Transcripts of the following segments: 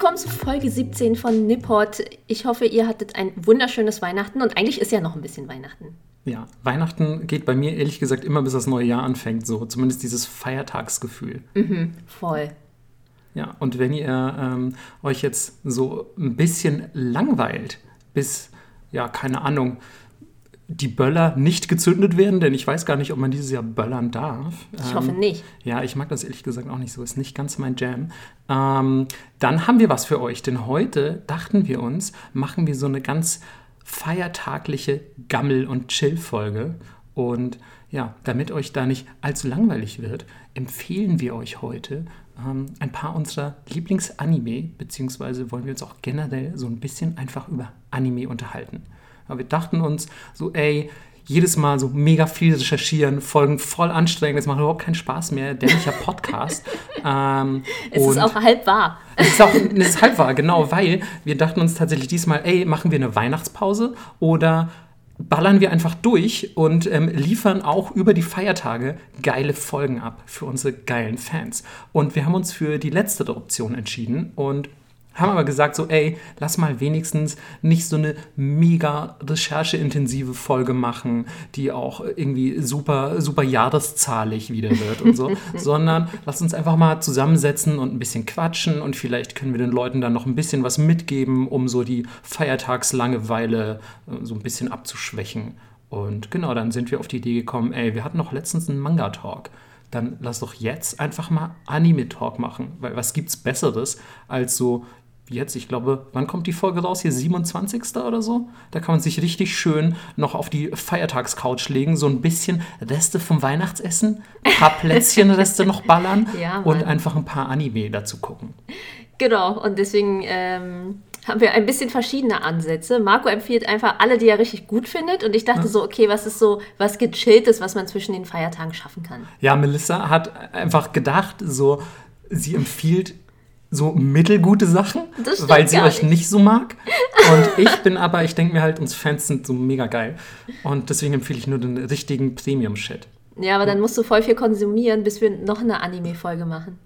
Willkommen zu Folge 17 von Nipport. Ich hoffe, ihr hattet ein wunderschönes Weihnachten und eigentlich ist ja noch ein bisschen Weihnachten. Ja, Weihnachten geht bei mir ehrlich gesagt immer bis das neue Jahr anfängt, so zumindest dieses Feiertagsgefühl. Mhm, voll. Ja, und wenn ihr ähm, euch jetzt so ein bisschen langweilt, bis, ja, keine Ahnung, die Böller nicht gezündet werden, denn ich weiß gar nicht, ob man dieses Jahr böllern darf. Ich hoffe nicht. Ja, ich mag das ehrlich gesagt auch nicht so, ist nicht ganz mein Jam. Ähm, dann haben wir was für euch, denn heute dachten wir uns, machen wir so eine ganz feiertagliche Gammel- und Chill-Folge. Und ja, damit euch da nicht allzu langweilig wird, empfehlen wir euch heute ähm, ein paar unserer Lieblingsanime, beziehungsweise wollen wir uns auch generell so ein bisschen einfach über Anime unterhalten. Aber wir dachten uns so, ey, jedes Mal so mega viel recherchieren, Folgen voll anstrengend, das macht überhaupt keinen Spaß mehr, dämlicher Podcast. ähm, Es ist auch halb wahr. es ist auch es ist halb wahr, genau, weil wir dachten uns tatsächlich diesmal, ey, machen wir eine Weihnachtspause oder ballern wir einfach durch und ähm, liefern auch über die Feiertage geile Folgen ab für unsere geilen Fans. Und wir haben uns für die letztere Option entschieden und haben aber gesagt, so, ey, lass mal wenigstens nicht so eine mega rechercheintensive Folge machen, die auch irgendwie super, super jahreszahlig wieder wird und so, sondern lass uns einfach mal zusammensetzen und ein bisschen quatschen und vielleicht können wir den Leuten dann noch ein bisschen was mitgeben, um so die Feiertagslangeweile äh, so ein bisschen abzuschwächen. Und genau, dann sind wir auf die Idee gekommen, ey, wir hatten noch letztens einen Manga-Talk dann lass doch jetzt einfach mal Anime-Talk machen. Weil was gibt's Besseres als so jetzt? Ich glaube, wann kommt die Folge raus? Hier 27. oder so? Da kann man sich richtig schön noch auf die Feiertagscouch legen, so ein bisschen Reste vom Weihnachtsessen, ein paar Plätzchenreste noch ballern Ja, und einfach ein paar Anime dazu gucken. Genau, und deswegen ähm, haben wir ein bisschen verschiedene Ansätze. Marco empfiehlt einfach alle, die er richtig gut findet. Und ich dachte so, okay, was ist so was Gechilltes, was man zwischen den Feiertagen schaffen kann? Ja, Melissa hat einfach gedacht, so, sie empfiehlt so mittelgute Sachen, weil sie euch nicht. nicht so mag. Und ich bin aber, ich denke mir halt, uns Fans sind so mega geil. Und deswegen empfehle ich nur den richtigen Premium-Shit. Ja, aber dann musst du voll viel konsumieren, bis wir noch eine Anime-Folge machen.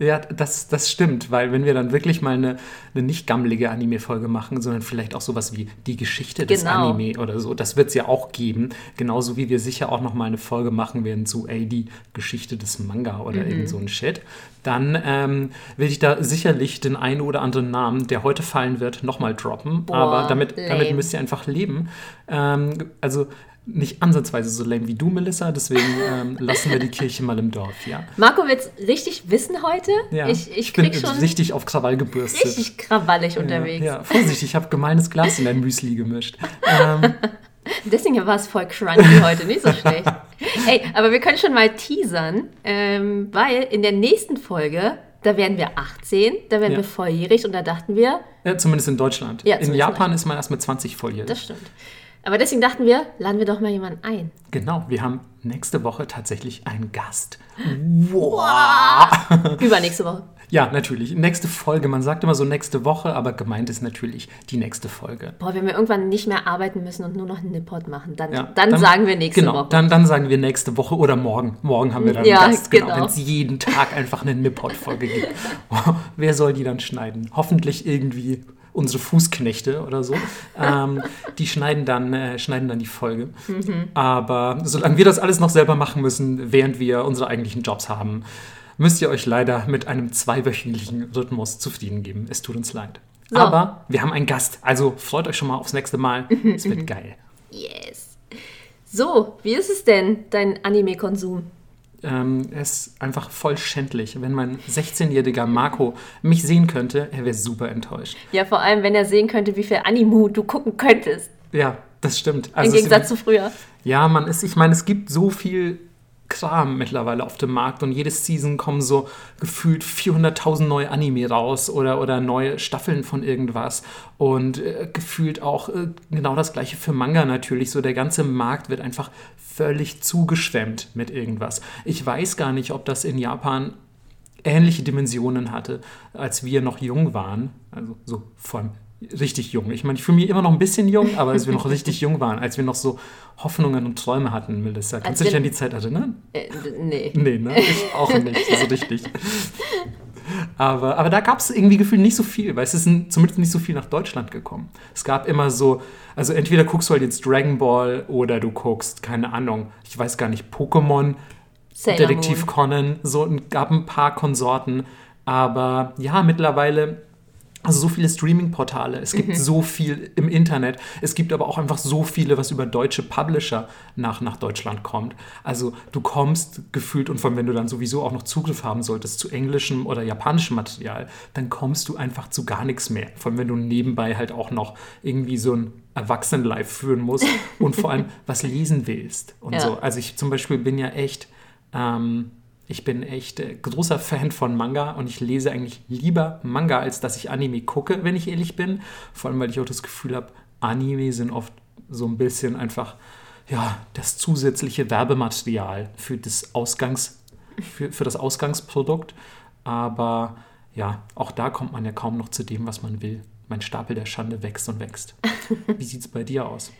Ja, das, das stimmt, weil wenn wir dann wirklich mal eine, eine nicht gammelige Anime-Folge machen, sondern vielleicht auch sowas wie die Geschichte des Genau. Anime oder so, das wird es ja auch geben. Genauso wie wir sicher auch noch mal eine Folge machen werden zu, ey, die Geschichte des Manga oder Mhm. irgend so ein Shit. Dann ähm, will ich da sicherlich den einen oder anderen Namen, der heute fallen wird, nochmal droppen. Boah, Aber damit, damit müsst ihr einfach leben. Ähm, also nicht ansatzweise so lame wie du, Melissa, deswegen ähm, lassen wir die Kirche mal im Dorf, ja. Marco wird's richtig wissen heute. Ja, ich, ich bin krieg schon richtig auf Krawall gebürstet. richtig krawallig unterwegs. Ja, Vorsicht, ich habe gemeines Glas in dein Müsli gemischt. Ähm, Deswegen war es voll crunchy heute, nicht so schlecht. Ey, aber wir können schon mal teasern, ähm, weil in der nächsten Folge, da werden wir 18, da werden Ja. wir volljährig und da dachten wir, ja, zumindest in Deutschland. Ja, in Japan ist man erst mit 20 volljährig. das stimmt. Aber deswegen dachten wir, laden wir doch mal jemanden ein. Genau, wir haben nächste Woche tatsächlich einen Gast. Übernächste Woche. Ja, natürlich. Nächste Folge. Man sagt immer so nächste Woche, aber gemeint ist natürlich die nächste Folge. Boah, wenn wir irgendwann nicht mehr arbeiten müssen und nur noch einen Nippot machen, dann, Ja, dann, sagen wir nächste genau, Woche. Dann, dann sagen wir nächste Woche oder morgen. Morgen haben wir dann Ja, einen Gast. Genau, genau. wenn es jeden Tag einfach eine Nippot-Folge gibt. Wer soll die dann schneiden? Hoffentlich irgendwie unsere Fußknechte oder so. Ähm, die schneiden dann, äh, schneiden dann die Folge. Mhm. Aber solange wir das alles noch selber machen müssen, während wir unsere eigentlichen Jobs haben, müsst ihr euch leider mit einem zweiwöchentlichen Rhythmus zufrieden geben. Es tut uns leid. So. Aber wir haben einen Gast, also freut euch schon mal aufs nächste Mal. Es wird geil. Yes. So, wie ist es denn, dein Anime-Konsum? Ähm, es ist einfach voll schändlich. Wenn mein 16-jähriger Marco mich sehen könnte, er wäre super enttäuscht. Ja, vor allem, wenn er sehen könnte, wie viel Animu du gucken könntest. Ja, das stimmt. Im Also es- Gegensatz zu früher. Ja, man ist, ich meine, es gibt so viel Kram mittlerweile auf dem Markt und jedes Season kommen so gefühlt 400.000 neue Anime raus oder, oder neue Staffeln von irgendwas und äh, gefühlt auch äh, genau das gleiche für Manga natürlich. So der ganze Markt wird einfach völlig zugeschwemmt mit irgendwas. Ich weiß gar nicht, ob das in Japan ähnliche Dimensionen hatte, als wir noch jung waren. Also so vor allem richtig jung. Ich meine, ich fühle mich immer noch ein bisschen jung, aber als wir noch richtig jung waren, als wir noch so Hoffnungen und Träume hatten, Melissa. Kannst du dich an die Zeit erinnern? Äh, nee. Nee, ne? Ich auch nicht, so richtig. Aber, aber da gab es irgendwie gefühlt nicht so viel, weil es ist zumindest nicht so viel nach Deutschland gekommen. Es gab immer so, also entweder guckst du halt jetzt Dragon Ball oder du guckst, keine Ahnung, ich weiß gar nicht, Pokémon, Detektiv. Conan, so ein- gab ein paar Konsorten. Aber ja, mittlerweile, also so viele Streaming-Portale, es Mhm. gibt so viel im Internet, es gibt aber auch einfach so viele, was über deutsche Publisher nach, nach Deutschland kommt. Also du kommst gefühlt, und vor allem, wenn du dann sowieso auch noch Zugriff haben solltest zu englischem oder japanischem Material, dann kommst du einfach zu gar nichts mehr. Vor allem, wenn du nebenbei halt auch noch irgendwie so ein Erwachsenen-Life führen musst und vor allem was lesen willst und Ja. so. Also ich zum Beispiel bin ja echt, ähm, ich bin echt äh, großer Fan von Manga und ich lese eigentlich lieber Manga, als dass ich Anime gucke, wenn ich ehrlich bin. Vor allem, weil ich auch das Gefühl habe, Anime sind oft so ein bisschen einfach, ja, das zusätzliche Werbematerial für das Ausgangs, für, für das Ausgangsprodukt. Aber ja, auch da kommt man ja kaum noch zu dem, was man will. Mein Stapel der Schande wächst und wächst. Wie sieht es bei dir aus?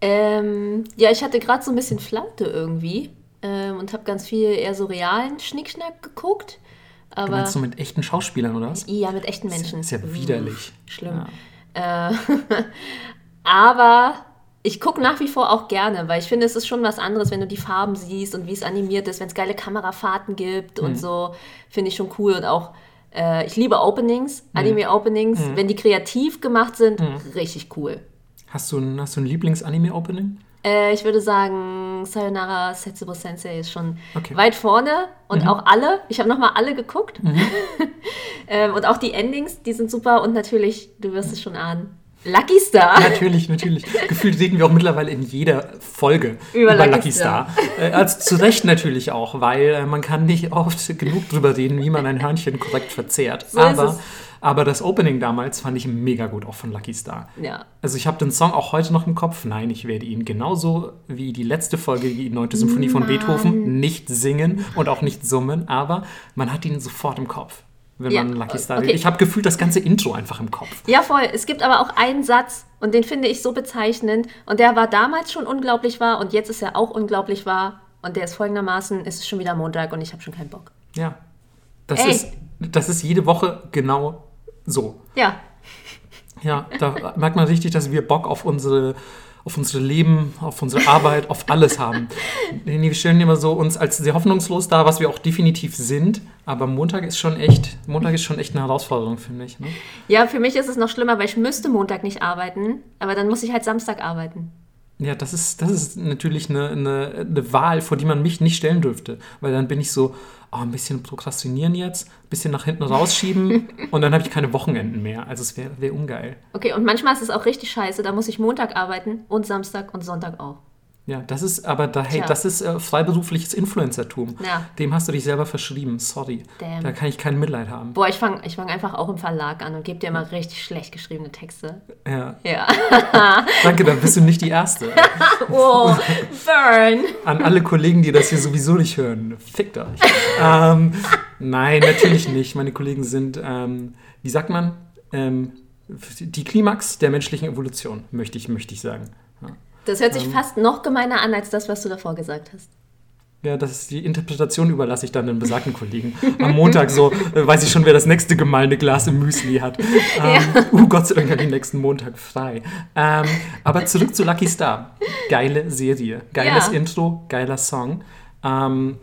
Ähm, ja, ich hatte gerade so ein bisschen Flaute irgendwie ähm, und habe ganz viel eher so realen Schnickschnack geguckt. Du Aber meinst du mit echten Schauspielern, oder was? ja, mit echten Menschen. Ist ja widerlich. Schlimm. Ja. Äh, aber ich gucke nach wie vor auch gerne, weil ich finde, es ist schon was anderes, wenn du die Farben siehst und wie es animiert ist, wenn es geile Kamerafahrten gibt Mhm. und so, finde ich schon cool. Und auch, äh, ich liebe Openings, Mhm. Anime-Openings, wenn die kreativ gemacht sind, richtig cool. Hast du ein, hast du ein Lieblings-Anime-Opening? Äh, ich würde sagen, Sayonara Setsubo Sensei ist schon Okay. weit vorne und auch alle. Ich habe nochmal alle geguckt. ähm, und auch die Endings, die sind super. Und natürlich, du wirst es schon ahnen, Lucky Star. Natürlich, natürlich. Gefühlt reden wir auch mittlerweile in jeder Folge Über über, Lucky Lucky Star. Äh, also zu Recht natürlich auch, weil äh, man kann nicht oft genug drüber reden, wie man ein Hörnchen korrekt verzehrt. So aber. Aber das Opening damals fand ich mega gut, auch von Lucky Star. Ja. Also ich habe den Song auch heute noch im Kopf. Nein, ich werde ihn genauso wie die letzte Folge, die 9. Symphonie von Beethoven, nicht singen und auch nicht summen, aber man hat ihn sofort im Kopf, wenn Ja, man Lucky Star okay. Ich habe gefühlt das ganze Intro einfach im Kopf. ja, voll. Es gibt aber auch einen Satz und den finde ich so bezeichnend. Und der war damals schon unglaublich wahr und jetzt ist er auch unglaublich wahr. Und der ist folgendermaßen, es ist schon wieder Montag und ich habe schon keinen Bock. Ja. Das Ey. ist, das ist jede Woche genau so. Ja, Ja, da merkt man richtig, dass wir Bock auf unsere, auf unsere Leben, auf unsere Arbeit, auf alles haben. Wir stellen immer so uns als sehr hoffnungslos dar, was wir auch definitiv sind. Aber Montag ist schon echt, Montag ist schon echt eine Herausforderung, finde ich. Ne? Ja, für mich ist es noch schlimmer, weil ich müsste Montag nicht arbeiten, aber dann muss ich halt Samstag arbeiten. Ja, das ist, das ist natürlich eine, eine, eine Wahl, vor die man mich nicht stellen dürfte. Weil dann bin ich so, oh, ein bisschen prokrastinieren jetzt, ein bisschen nach hinten rausschieben und dann habe ich keine Wochenenden mehr. Also es wäre wär ungeil. Okay, und manchmal ist es auch richtig scheiße, da muss ich Montag arbeiten und Samstag und Sonntag auch. Ja, das ist aber da, hey, Tja. das ist äh, freiberufliches Influencertum. Ja. Dem hast du dich selber verschrieben. Sorry. Damn. Da kann ich kein Mitleid haben. Boah, ich fange ich fang einfach auch im Verlag an und gebe dir immer richtig schlecht geschriebene Texte. Ja. Ja. Danke, da bist du nicht die Erste. Oh, burn. An alle Kollegen, die das hier sowieso nicht hören, fickt euch. ähm, nein, natürlich nicht. Meine Kollegen sind, ähm, wie sagt man, ähm, die Klimax der menschlichen Evolution, möchte ich, möchte ich sagen. Ja. Das hört sich Ähm. fast noch gemeiner an als das, was du davor gesagt hast. Ja, das ist die Interpretation überlasse ich dann den besagten Kollegen. Am Montag so äh, weiß ich schon, wer das nächste gemahlene Glas im Müsli hat. Ähm, uh, Gott sei Dank habe ich nächsten Montag frei. Ähm, aber zurück zu Lucky Star. Geile Serie, geiles Ja. Intro, geiler Song. Ähm,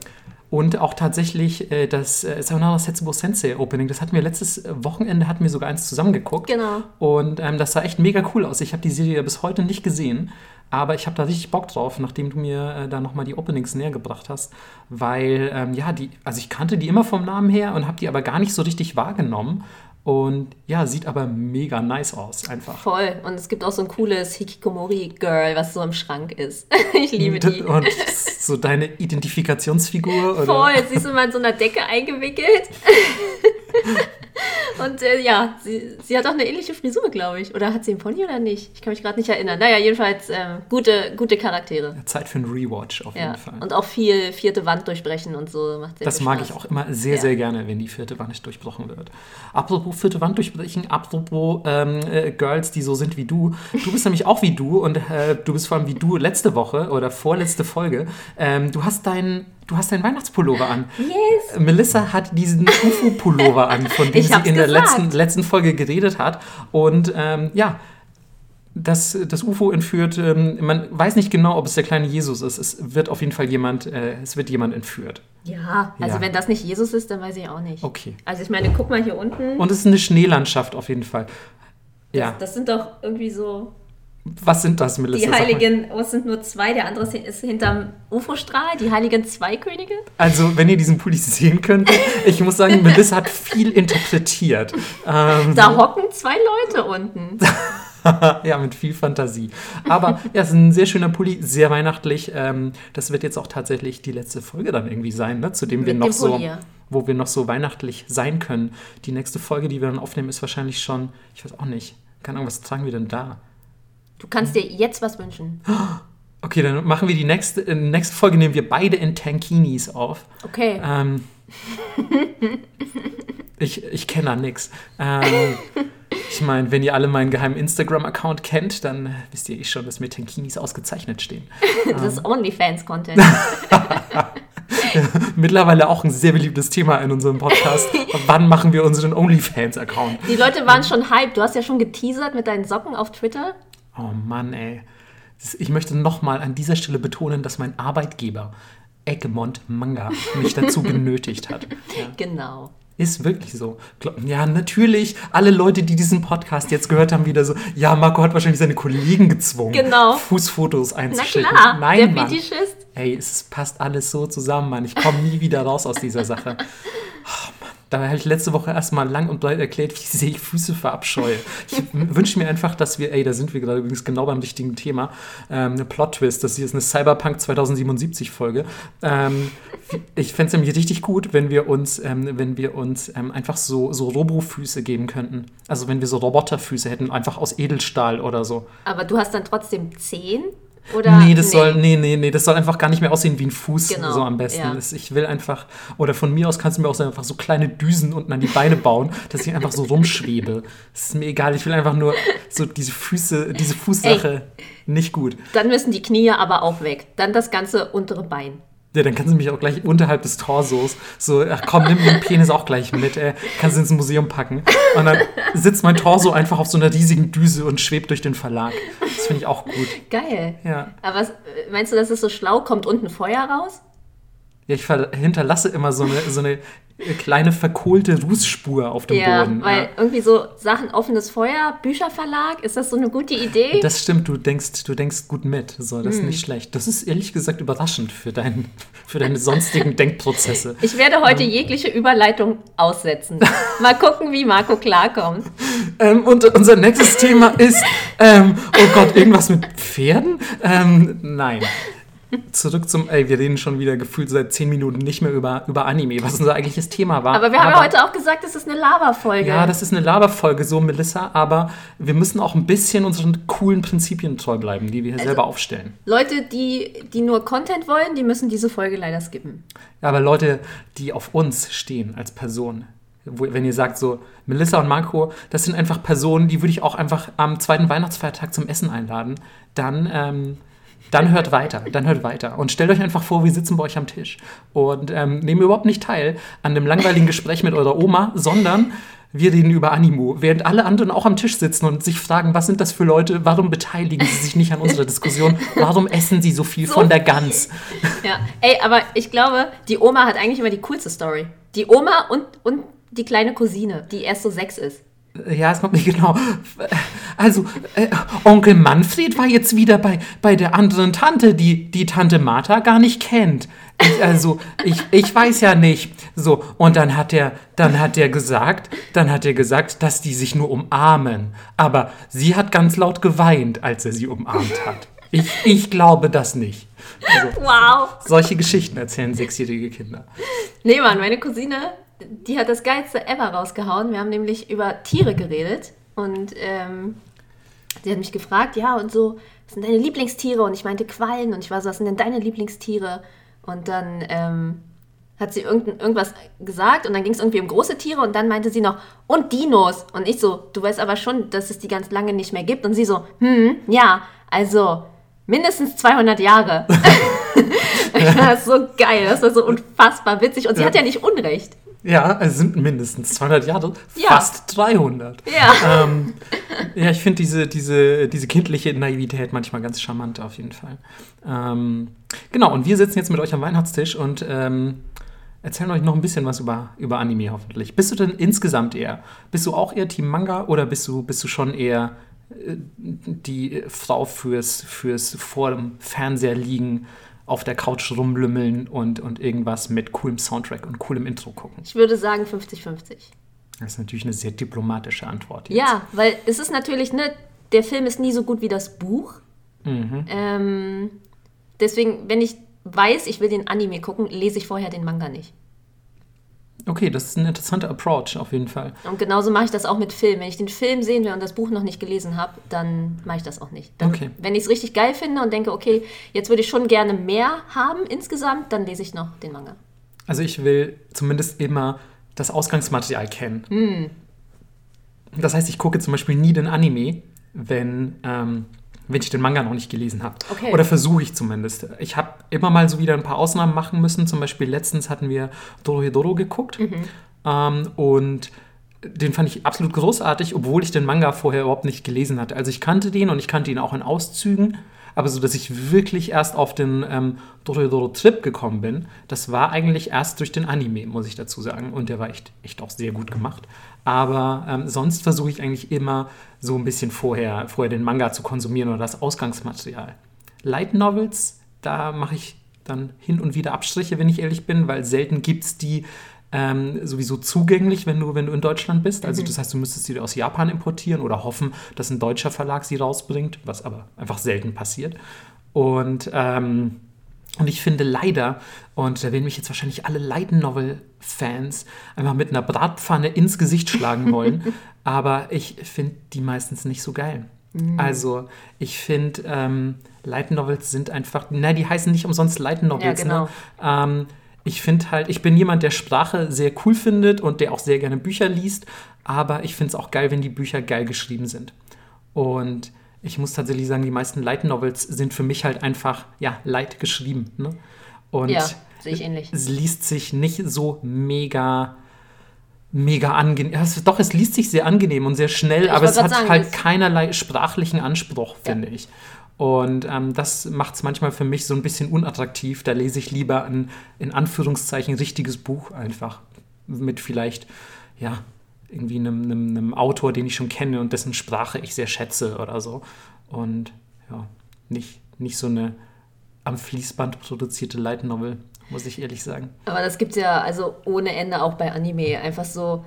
und auch tatsächlich äh, das äh, Sayonara Setsubo Sensei Opening, das hatten wir letztes äh, Wochenende, hatten wir sogar eins zusammengeguckt. Genau. Und ähm, das sah echt mega cool aus. Ich habe die Serie ja bis heute nicht gesehen, aber ich habe da richtig Bock drauf, nachdem du mir äh, da nochmal die Openings näher gebracht hast. Weil, ähm, ja, die, also ich kannte die immer vom Namen her und habe die aber gar nicht so richtig wahrgenommen. Und ja, sieht aber mega nice aus, einfach. Voll. Und es gibt auch so ein cooles Hikikomori-Girl, was so im Schrank ist. Ich liebe die. Und so deine Identifikationsfigur oder? Voll, sie ist immer in so einer Decke eingewickelt. Und äh, ja, sie, sie hat auch eine ähnliche Frisur, glaube ich. Oder hat sie einen Pony oder nicht? Ich kann mich gerade nicht erinnern. Naja, jedenfalls ähm, gute, gute Charaktere. Zeit für einen Rewatch auf Ja. jeden Fall. Und auch viel vierte Wand durchbrechen und so. Macht sehr Das mag Spaß. ich auch immer sehr, Ja. sehr gerne, wenn die vierte Wand durchbrochen wird. Apropos vierte Wand durchbrechen, apropos ähm, äh, Girls, die so sind wie du. Du bist nämlich auch wie du und äh, du bist vor allem wie du letzte Woche oder vorletzte Folge. Ähm, du hast deinen du hast deinen Weihnachtspullover an. Yes. Melissa hat diesen UFO-Pullover an, von dem sie in der gesagt. letzten, letzten Folge geredet hat. Und ähm, ja, das, das UFO entführt, ähm, man weiß nicht genau, ob es der kleine Jesus ist. Es wird auf jeden Fall jemand, äh, es wird jemand entführt. Ja, also Ja. wenn das nicht Jesus ist, dann weiß ich auch nicht. Okay. Also ich meine, guck mal hier unten. Und es ist eine Schneelandschaft auf jeden Fall. Ja, Das sind doch irgendwie so was sind das, Melissa? die heiligen, oh, es sind nur zwei, der andere ist hinterm UFO-Strahl, die heiligen Zweikönige. Also, wenn ihr diesen Pulli sehen könnt, ich muss sagen, Melissa hat viel interpretiert. Ähm, Da hocken zwei Leute unten. ja, mit viel Fantasie. Aber ja, es ist ein sehr schöner Pulli, sehr weihnachtlich. Ähm, das wird jetzt auch tatsächlich die letzte Folge dann irgendwie sein, ne? zu dem wir Mit noch dem so, wo wir noch so weihnachtlich sein können. Die nächste Folge, die wir dann aufnehmen, ist wahrscheinlich schon, ich weiß auch nicht, keine Ahnung, was tragen wir denn da? Du kannst dir jetzt was wünschen. Okay, dann machen wir die nächste, äh, nächste Folge, nehmen wir beide in Tankinis auf. Okay. Ähm, ich ich kenne da nix. Ähm, ich meine, wenn ihr alle meinen geheimen Instagram-Account kennt, dann wisst ihr eh schon, dass mir Tankinis ausgezeichnet stehen. Das ist OnlyFans-Content. Mittlerweile auch ein sehr beliebtes Thema in unserem Podcast. Wann machen wir unseren OnlyFans-Account? Die Leute waren schon hyped. Du hast ja schon geteasert mit deinen Socken auf Twitter. Oh Mann, ey. Ich möchte nochmal an dieser Stelle betonen, dass mein Arbeitgeber Egmont Manga mich dazu genötigt hat. Ja. Genau. Ist wirklich so. Ja, natürlich. Alle Leute, die diesen Podcast jetzt gehört haben, wieder so, ja, Marco hat wahrscheinlich seine Kollegen gezwungen, Genau. Fußfotos Na einzuschicken. klar, Nein, der Mann. Fetischist. Ey, es passt alles so zusammen, Mann. Ich komme nie wieder raus aus dieser Sache. Oh, Mann. Da habe ich letzte Woche erstmal lang und breit erklärt, wie sehr ich Füße verabscheue. Ich wünsche mir einfach, dass wir, ey, da sind wir gerade übrigens genau beim richtigen Thema, ähm, eine Plot-Twist. Das hier ist eine Cyberpunk 2077-Folge. Ähm, ich fände es nämlich richtig gut, wenn wir uns, ähm, wenn wir uns ähm, einfach so, so Robo-Füße geben könnten. Also wenn wir so Roboterfüße hätten, einfach aus Edelstahl oder so. Aber du hast dann trotzdem zehn? Oder? Nee, das soll, nee, nee, nee, das soll einfach gar nicht mehr aussehen wie ein Fuß, Genau, so am besten. ja. Ich will einfach, oder von mir aus kannst du mir auch so einfach so kleine Düsen unten an die Beine bauen, dass ich einfach so rumschwebe. Das ist mir egal, ich will einfach nur so diese Füße, diese Fußsache nicht gut. Dann müssen die Knie aber auch weg. Dann das ganze untere Bein. Ja, dann kannst du mich auch gleich unterhalb des Torsos so, ach komm, nimm den Penis auch gleich mit, ey. Kannst du ins Museum packen. Und dann sitzt mein Torso einfach auf so einer riesigen Düse und schwebt durch den Verlag. Das finde ich auch gut. Geil. Ja. Aber was, meinst du, das ist so schlau? Kommt unten Feuer raus? Ja, ich hinterlasse immer so eine, so eine kleine verkohlte Rußspur auf dem Ja, Boden. weil ja. irgendwie so Sachen offenes Feuer, Bücherverlag, ist das so eine gute Idee? Das stimmt, du denkst, du denkst gut mit. So, das ist Hm. nicht schlecht. Das ist ehrlich gesagt überraschend für, dein, für deine sonstigen Denkprozesse. ich werde heute jegliche Überleitung aussetzen. Mal gucken, wie Marco klarkommt. Ähm, und unser nächstes Thema ist, ähm, oh Gott, irgendwas mit Pferden? Ähm, nein. Zurück zum, ey, wir reden schon wieder gefühlt seit zehn Minuten nicht mehr über, über Anime, was unser eigentliches Thema war. Aber wir haben ja heute auch gesagt, es ist eine Lava-Folge. Ja, das ist eine Laberfolge, so Melissa, aber wir müssen auch ein bisschen unseren coolen Prinzipien treu bleiben, die wir Also hier selber aufstellen. Leute, die, die nur Content wollen, die müssen diese Folge leider skippen. Ja, aber Leute, die auf uns stehen als Person, wenn ihr sagt so, Melissa und Marco, das sind einfach Personen, die würde ich auch einfach am zweiten Weihnachtsfeiertag zum Essen einladen, dann, ähm, dann hört weiter, dann hört weiter. Und stellt euch einfach vor, wir sitzen bei euch am Tisch und ähm, nehmen überhaupt nicht teil an dem langweiligen Gespräch mit eurer Oma, sondern wir reden über Animo, während alle anderen auch am Tisch sitzen und sich fragen, was sind das für Leute, warum beteiligen sie sich nicht an unserer Diskussion, warum essen sie so viel So von der Gans? Ja, ey, aber ich glaube, die Oma hat eigentlich immer die coolste Story. Die Oma und, und die kleine Cousine, die erst so sechs ist. Ja, es kommt nicht genau. Also, äh, Onkel Manfred war jetzt wieder bei, bei der anderen Tante, die die Tante Martha gar nicht kennt. Ich, also, ich, ich weiß ja nicht. So, und dann hat er, dann hat er gesagt, dann hat er gesagt, dass die sich nur umarmen. Aber sie hat ganz laut geweint, als er sie umarmt hat. Ich, ich glaube das nicht. Also, Wow. solche Geschichten erzählen sechsjährige Kinder. Nee, Mann, meine Cousine, die hat das geilste ever rausgehauen. Wir haben nämlich über Tiere geredet und ähm, sie hat mich gefragt, ja, und so, was sind deine Lieblingstiere? Und ich meinte Quallen und ich war so, was sind denn deine Lieblingstiere? Und dann ähm, hat sie irgend, irgendwas gesagt und dann ging es irgendwie um große Tiere und dann meinte sie noch, und Dinos. Und ich so, du weißt aber schon, dass es die ganz lange nicht mehr gibt. Und sie so, hm, ja, also Mindestens 200 Jahre. das so geil, das war so unfassbar witzig. Und sie Ja. hat ja nicht Unrecht. Ja, es sind mindestens 200 Jahre, Ja. fast 300. Ja. Ähm, ja, ich finde diese, diese, diese kindliche Naivität manchmal ganz charmant auf jeden Fall. Ähm, genau, und wir sitzen jetzt mit euch am Weihnachtstisch und ähm, erzählen euch noch ein bisschen was über, über Anime hoffentlich. Bist du denn insgesamt eher, bist du auch eher Team Manga oder bist du, bist du schon eher äh, die Frau fürs, fürs vor dem Fernseher liegen, auf der Couch rumlümmeln und, und irgendwas mit coolem Soundtrack und coolem Intro gucken? Ich würde sagen 50-50. Das ist natürlich eine sehr diplomatische Antwort. jetzt. Ja, weil es ist natürlich, ne, der Film ist nie so gut wie das Buch. Mhm. Ähm, deswegen, wenn ich weiß, ich will den Anime gucken, lese ich vorher den Manga nicht. Okay, das ist ein interessanter Approach auf jeden Fall. Und genauso mache ich das auch mit Film. Wenn ich den Film sehen will und das Buch noch nicht gelesen habe, dann mache ich das auch nicht. Dann, Okay. Wenn ich es richtig geil finde und denke, okay, jetzt würde ich schon gerne mehr haben insgesamt, dann lese ich noch den Manga. Also ich will zumindest immer das Ausgangsmaterial kennen. Hm. Das heißt, ich gucke zum Beispiel nie den Anime, wenn, ähm, wenn ich den Manga noch nicht gelesen habe. Okay. Oder versuche ich zumindest. Ich habe immer mal so wieder ein paar Ausnahmen machen müssen. Zum Beispiel letztens hatten wir Dorohedoro geguckt. Mhm. Ähm, und den fand ich absolut großartig, obwohl ich den Manga vorher überhaupt nicht gelesen hatte. Also ich kannte den und ich kannte ihn auch in Auszügen. Aber so, dass ich wirklich erst auf den ähm, Dorohedoro-Trip gekommen bin, das war eigentlich erst durch den Anime, muss ich dazu sagen. Und der war echt, echt auch sehr gut gemacht. Aber ähm, sonst versuche ich eigentlich immer so ein bisschen vorher, vorher den Manga zu konsumieren oder das Ausgangsmaterial. Light Novels, da mache ich dann hin und wieder Abstriche, wenn ich ehrlich bin, weil selten gibt es die ähm, sowieso zugänglich, wenn du, wenn du in Deutschland bist. Also das heißt, du müsstest sie aus Japan importieren oder hoffen, dass ein deutscher Verlag sie rausbringt, was aber einfach selten passiert. Und ähm, und ich finde leider, und da werden mich jetzt wahrscheinlich alle Light Novel-Fans einfach mit einer Bratpfanne ins Gesicht schlagen wollen, aber ich finde die meistens nicht so geil. Also, ich finde, ähm, Light Novels sind einfach, na, die heißen nicht umsonst Light Novels. Ja, genau. ne? ähm, ich finde halt, ich bin jemand, der Sprache sehr cool findet und der auch sehr gerne Bücher liest, aber ich finde es auch geil, wenn die Bücher geil geschrieben sind. Und ich muss tatsächlich sagen, die meisten Light Novels sind für mich halt einfach, ja, light geschrieben. Ne? Und Ja, sehe ich ähnlich. es liest sich nicht so mega, mega angenehm. Ja, es, doch, es liest sich sehr angenehm und sehr schnell, Ich aber es hat sagen, halt keinerlei sprachlichen Anspruch, Ja. finde ich. Und ähm, das macht es manchmal für mich so ein bisschen unattraktiv. Da lese ich lieber ein, in Anführungszeichen, richtiges Buch einfach. Mit vielleicht, ja, irgendwie einem, einem, einem Autor, den ich schon kenne und dessen Sprache ich sehr schätze oder so. Und ja, nicht, nicht so eine am Fließband produzierte Light Novel, muss ich ehrlich sagen. Aber das gibt es ja also ohne Ende auch bei Anime. Einfach so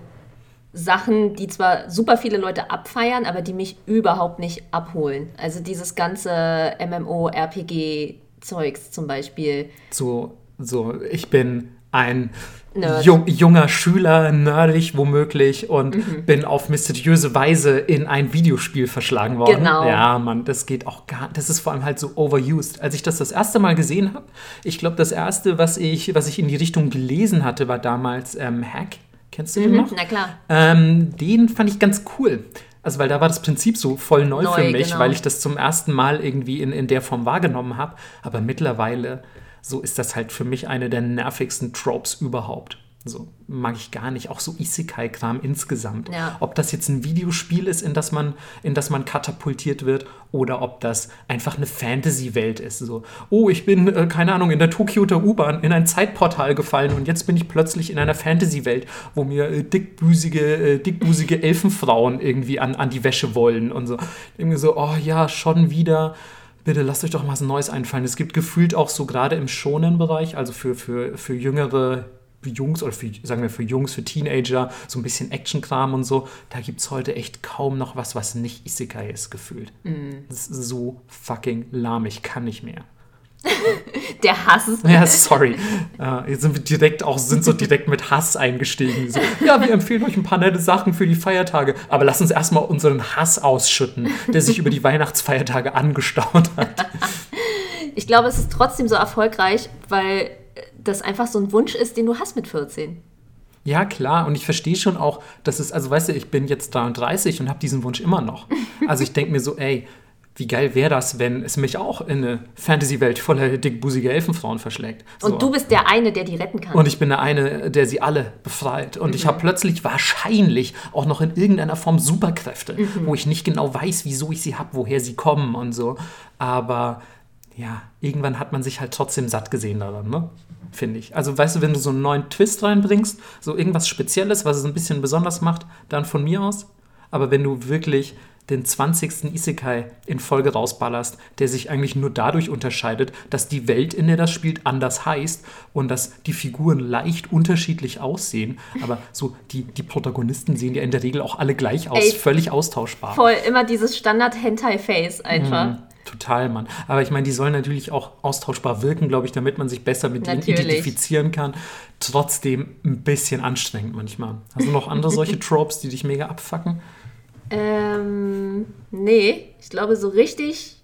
Sachen, die zwar super viele Leute abfeiern, aber die mich überhaupt nicht abholen. Also dieses ganze MMO-RPG-Zeugs zum Beispiel. So, so, ich bin ein jung, junger Schüler, nerdig womöglich, und bin auf mysteriöse Weise in ein Videospiel verschlagen worden. Genau. Ja, Mann, das geht auch gar Das ist vor allem halt so overused. Als ich das das erste Mal gesehen habe, ich glaube, das erste, was ich, was ich in die Richtung gelesen hatte, war damals ähm, Hack. Kennst du den noch? Na klar. Ähm, den fand ich ganz cool. Also, weil da war das Prinzip so voll neu, Neu, für mich, genau. weil ich das zum ersten Mal irgendwie in, in der Form wahrgenommen habe. Aber mittlerweile, so ist das halt für mich eine der nervigsten Tropes überhaupt. So mag ich gar nicht. Auch so Isekai-Kram insgesamt. Ja. Ob das jetzt ein Videospiel ist, in das man, in das man katapultiert wird, oder ob das einfach eine Fantasy-Welt ist. So, oh, ich bin, äh, keine Ahnung, in der Tokioter U-Bahn in ein Zeitportal gefallen und jetzt bin ich plötzlich in einer Fantasy-Welt, wo mir äh, dickbusige, äh, dickbusige Elfenfrauen irgendwie an, an die Wäsche wollen und so. Irgendwie so, oh ja, schon wieder. Bitte lasst euch doch mal was Neues einfallen. Es gibt gefühlt auch so gerade im Shonen-Bereich, also für, für, für jüngere Jungs oder für, sagen wir für Jungs, für Teenager, so ein bisschen Actionkram und so, da gibt es heute echt kaum noch was, was nicht Isekai ist, gefühlt. Das ist so fucking lahm, ich kann nicht mehr. Der Hass. Ja, sorry. Äh, jetzt sind wir direkt auch, sind so direkt mit Hass eingestiegen. So, ja, wir empfehlen euch ein paar nette Sachen für die Feiertage, aber lass uns erstmal unseren Hass ausschütten, der sich über die Weihnachtsfeiertage angestaut hat. Ich glaube, es ist trotzdem so erfolgreich, weil das einfach so ein Wunsch ist, den du hast mit 14. Ja, klar. Und ich verstehe schon auch, dass es, also weißt du, ich bin jetzt 33 und habe diesen Wunsch immer noch. Also ich denke mir so, ey, wie geil wäre das, wenn es mich auch in eine Fantasy-Welt voller dickbusiger Elfenfrauen verschlägt. So. Und du bist der eine, der die retten kann. Und ich bin der eine, der sie alle befreit. Und ich habe plötzlich wahrscheinlich auch noch in irgendeiner Form Superkräfte, wo ich nicht genau weiß, wieso ich sie habe, woher sie kommen und so. Aber ja, irgendwann hat man sich halt trotzdem satt gesehen daran, ne? Finde ich. Also, weißt du, wenn du so einen neuen Twist reinbringst, so irgendwas Spezielles, was es ein bisschen besonders macht, dann von mir aus. Aber wenn du wirklich den 20. Isekai in Folge rausballerst, der sich eigentlich nur dadurch unterscheidet, dass die Welt, in der das spielt, anders heißt und dass die Figuren leicht unterschiedlich aussehen. Aber so die, die Protagonisten sehen ja in der Regel auch alle gleich aus, Ey, völlig austauschbar. Voll immer dieses Standard-Hentai-Face einfach. Mhm. Total, Mann. Aber ich meine, die sollen natürlich auch austauschbar wirken, glaube ich, damit man sich besser mit denen Natürlich. identifizieren kann. Trotzdem ein bisschen anstrengend manchmal. Hast du noch andere solche Tropes, die dich mega abfacken? Ähm, nee, ich glaube so richtig,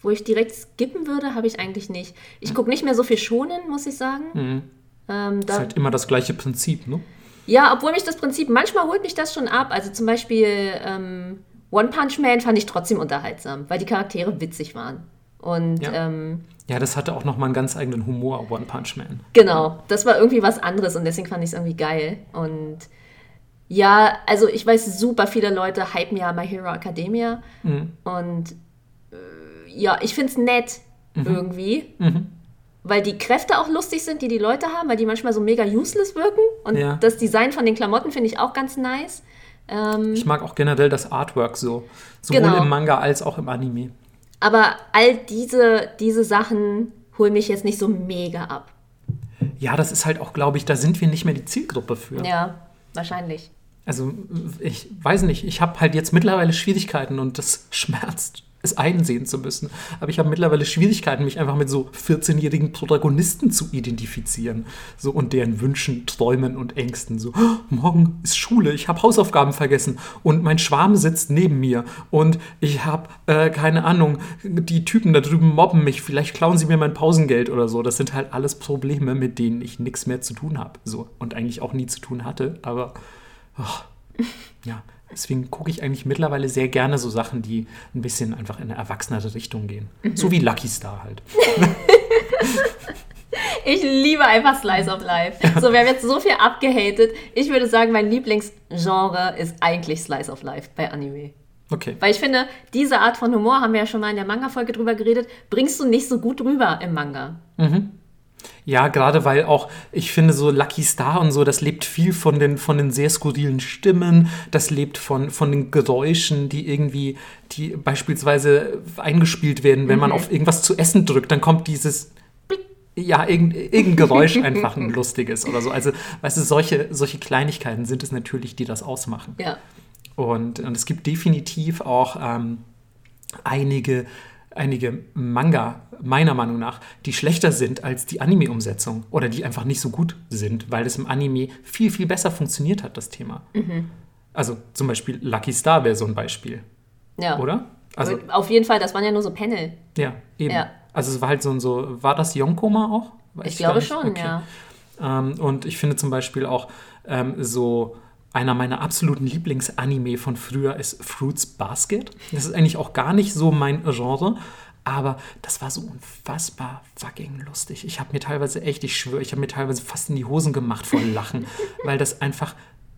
wo ich direkt skippen würde, habe ich eigentlich nicht. Ich gucke nicht mehr so viel schonen, muss ich sagen. Ähm, Das ist da, halt immer das gleiche Prinzip, ne? ja, obwohl mich das Prinzip, manchmal holt mich das schon ab. Also zum Beispiel ähm, One Punch Man fand ich trotzdem unterhaltsam, weil die Charaktere witzig waren. Und Ja. ähm, Ja, das hatte auch nochmal einen ganz eigenen Humor, One Punch Man. Genau, das war irgendwie was anderes und deswegen fand ich es irgendwie geil. Und ja, also ich weiß, super viele Leute hypen ja My Hero Academia. Und äh, ja, ich finde es nett irgendwie, weil die Kräfte auch lustig sind, die die Leute haben, weil die manchmal so mega useless wirken. Und Ja. das Design von den Klamotten finde ich auch ganz nice. Ähm, Ich mag auch generell das Artwork so. Sowohl Genau. im Manga als auch im Anime. aber all diese, diese Sachen holen mich jetzt nicht so mega ab. Ja, das ist halt auch, glaube ich, da sind wir nicht mehr die Zielgruppe für. Ja, wahrscheinlich. Also, ich weiß nicht, ich habe halt jetzt mittlerweile Schwierigkeiten und das schmerzt, es einsehen zu müssen. Aber ich habe mittlerweile Schwierigkeiten, mich einfach mit so 14-jährigen Protagonisten zu identifizieren. So und deren Wünschen, Träumen und Ängsten. So, "Oh, morgen ist Schule, ich habe Hausaufgaben vergessen und mein Schwarm sitzt neben mir und ich habe, äh, keine Ahnung, die Typen da drüben mobben mich, vielleicht klauen sie mir mein Pausengeld oder so. Das sind halt alles Probleme, mit denen ich nichts mehr zu tun habe. So und eigentlich auch nie zu tun hatte, aber. Oh, ja, deswegen gucke ich eigentlich mittlerweile sehr gerne so Sachen, die ein bisschen einfach in eine erwachsenere Richtung gehen. So wie Lucky Star halt. Ich liebe einfach Slice of Life. So, wir haben jetzt so viel abgehatet. Ich würde sagen, mein Lieblingsgenre ist eigentlich Slice of Life bei Anime. Okay. Weil ich finde, diese Art von Humor, haben wir ja schon mal in der Manga-Folge drüber geredet, bringst du nicht so gut rüber im Manga. Ja, gerade weil auch, ich finde, so Lucky Star und so, das lebt viel von den, von den sehr skurrilen Stimmen, das lebt von, von den Geräuschen, die irgendwie, die beispielsweise eingespielt werden, wenn man auf irgendwas zu essen drückt, dann kommt dieses. Ja, irgend, irgendein Geräusch einfach ein lustiges oder so. Also, weißt du, solche, solche Kleinigkeiten sind es natürlich, die das ausmachen. Ja. Und, und es gibt definitiv auch ähm, einige, einige Manga, meiner Meinung nach, die schlechter sind als die Anime-Umsetzung oder die einfach nicht so gut sind, weil es im Anime viel, viel besser funktioniert hat, das Thema. Also zum Beispiel Lucky Star wäre so ein Beispiel, ja. oder? Also, Auf jeden Fall, das waren ja nur so Panel. ja, eben. Ja. Also es war halt so ein so, war das Yonkoma auch? Weiß Ich glaube schon, Okay. ja. Ähm, und ich finde zum Beispiel auch ähm, so einer meiner absoluten Lieblingsanime von früher ist Fruits Basket. Das ist eigentlich auch gar nicht so mein Genre, aber das war so unfassbar fucking lustig. Ich habe mir teilweise echt, ich schwöre, ich habe mir teilweise fast in die Hosen gemacht vor Lachen, weil das einfach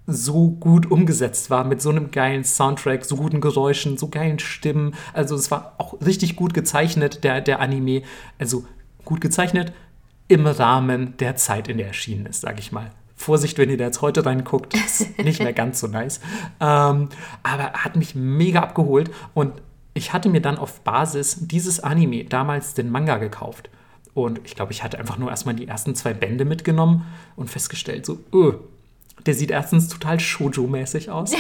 so gut umgesetzt war mit so einem geilen Soundtrack, so guten Geräuschen, so geilen Stimmen. Also es war auch richtig gut gezeichnet, der, der Anime. Also gut gezeichnet im Rahmen der Zeit, in der er erschienen ist, sage ich mal. Vorsicht, wenn ihr da jetzt heute reinguckt, ist nicht mehr ganz so nice. Ähm, aber er hat mich mega abgeholt und ich hatte mir dann auf Basis dieses Anime damals den Manga gekauft. Und ich glaube, ich hatte einfach nur erstmal die ersten zwei Bände mitgenommen und festgestellt, so, öh, der sieht erstens total Shoujo-mäßig aus.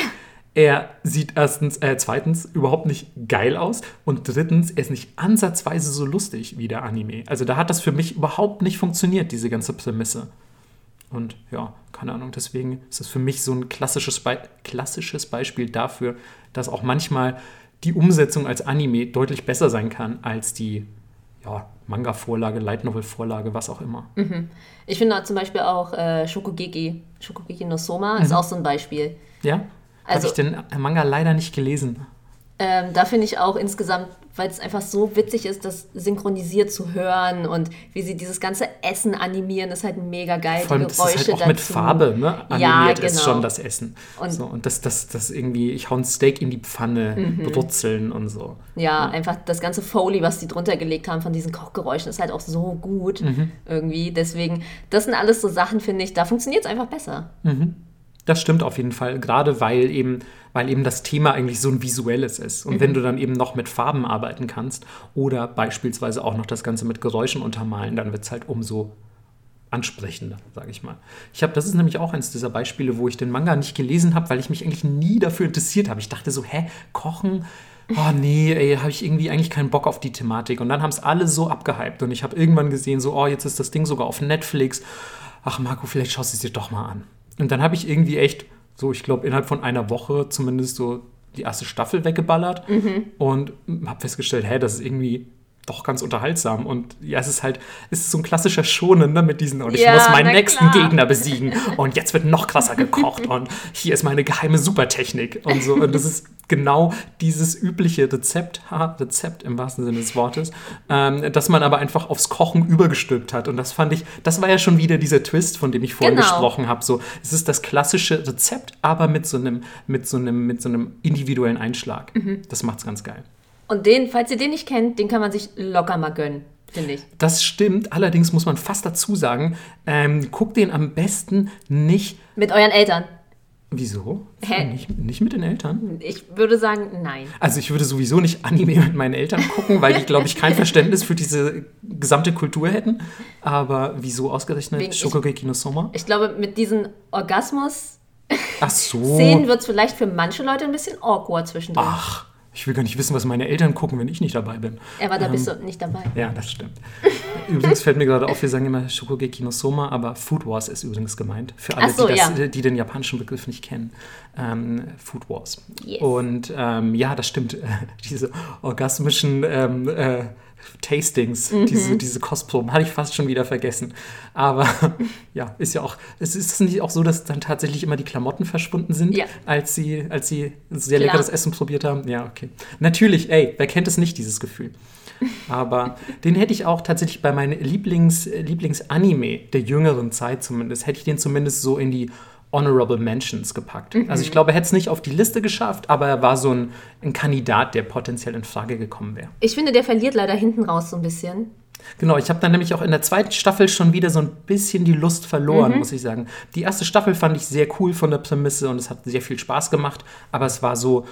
Er sieht erstens, äh, zweitens überhaupt nicht geil aus und drittens, er ist nicht ansatzweise so lustig wie der Anime. Also da hat das für mich überhaupt nicht funktioniert, diese ganze Prämisse. Und ja, keine Ahnung, deswegen ist es für mich so ein klassisches, Be klassisches Beispiel dafür, dass auch manchmal die Umsetzung als Anime deutlich besser sein kann als die ja, Manga-Vorlage, Light Novel-Vorlage, was auch immer. Ich finde zum Beispiel auch äh, Shokugeki, Shokugeki no Soma ist auch so ein Beispiel. Ja? Also- Habe ich den Manga leider nicht gelesen. Ähm, da finde ich auch insgesamt, weil es einfach so witzig ist, das synchronisiert zu hören und wie sie dieses ganze Essen animieren, ist halt mega geil. Vor allem, die das ist halt auch mit dazu. Farbe, ne? Ja, Animiert ist genau. schon das Essen. Und- so, und das, das, das irgendwie, ich hau ein Steak in die Pfanne, Mhm. brutzeln und so. Ja, einfach das ganze Foley, was die drunter gelegt haben von diesen Kochgeräuschen, ist halt auch so gut Mhm. irgendwie. Deswegen, das sind alles so Sachen, finde ich, da funktioniert es einfach besser. Das stimmt auf jeden Fall, gerade weil eben, weil eben das Thema eigentlich so ein visuelles ist. Und wenn du dann eben noch mit Farben arbeiten kannst oder beispielsweise auch noch das Ganze mit Geräuschen untermalen, dann wird es halt umso ansprechender, sage ich mal. Ich habe, das ist nämlich auch eins dieser Beispiele, wo ich den Manga nicht gelesen habe, weil ich mich eigentlich nie dafür interessiert habe. Ich dachte so, hä, kochen? Oh nee, ey, habe ich irgendwie eigentlich keinen Bock auf die Thematik. Und dann haben es alle so abgehypt und ich habe irgendwann gesehen, so, oh, jetzt ist das Ding sogar auf Netflix. Ach Marco, vielleicht schaust du es dir doch mal an. Und dann habe ich irgendwie echt, so, ich glaube, innerhalb von einer Woche zumindest so die erste Staffel weggeballert und habe festgestellt, hä, das ist irgendwie doch ganz unterhaltsam. Und ja, es ist halt, es ist so ein klassischer Schonen ne, mit diesen, und ich Ja, muss meinen nächsten klar. Gegner besiegen. Und jetzt wird noch krasser gekocht. und hier ist meine geheime Supertechnik. Und so. Und das ist genau dieses übliche Rezept, ha, Rezept im wahrsten Sinne des Wortes, ähm, dass man aber einfach aufs Kochen übergestülpt hat. Und das fand ich, das war ja schon wieder dieser Twist, von dem ich vorhin Genau. gesprochen habe. So, es ist das klassische Rezept, aber mit so einem, mit so einem, mit so einem individuellen Einschlag. Mhm. Das macht's ganz geil. Und den, falls ihr den nicht kennt, den kann man sich locker mal gönnen, finde ich. Das stimmt, allerdings muss man fast dazu sagen, ähm, guckt den am besten nicht. Mit euren Eltern. Wieso? Hä? Nicht, nicht mit den Eltern? Ich würde sagen, nein. Also ich würde sowieso nicht Anime mit meinen Eltern gucken, weil die, glaube ich, kein Verständnis für diese gesamte Kultur hätten. Aber wieso ausgerechnet Shokugeki no Soma? Ich glaube, mit diesen Orgasmus-Szenen Ach so. wird es vielleicht für manche Leute ein bisschen awkward zwischendrin. Ach, ich will gar nicht wissen, was meine Eltern gucken, wenn ich nicht dabei bin. Aber da bist Ähm. du nicht dabei. Ja, das stimmt. Übrigens fällt mir gerade auf, wir sagen immer Shokugeki no Soma, aber Food Wars ist übrigens gemeint. Für alle, so, die, das, ja. die den japanischen Begriff nicht kennen. Ähm, Food Wars. Yes. Und ähm, ja, das stimmt. Diese orgasmischen ähm, äh, Tastings, Mhm. diese, diese Kostproben, hatte ich fast schon wieder vergessen. Aber ja, ist ja auch, es ist es nicht auch so, dass dann tatsächlich immer die Klamotten verschwunden sind, Ja. als sie, als sie sehr Klar. leckeres Essen probiert haben? Ja, okay. Natürlich, ey, wer kennt es nicht, dieses Gefühl? Aber den hätte ich auch tatsächlich bei meinem Lieblings, Lieblings-Anime der jüngeren Zeit zumindest, hätte ich den zumindest so in die Honorable Mentions gepackt. Also ich glaube, er hätte es nicht auf die Liste geschafft, aber er war so ein, ein Kandidat, der potenziell in Frage gekommen wäre. Ich finde, der verliert leider hinten raus so ein bisschen. Genau, ich habe dann nämlich auch in der zweiten Staffel schon wieder so ein bisschen die Lust verloren, muss ich sagen. Die erste Staffel fand ich sehr cool von der Prämisse und es hat sehr viel Spaß gemacht, aber es war so,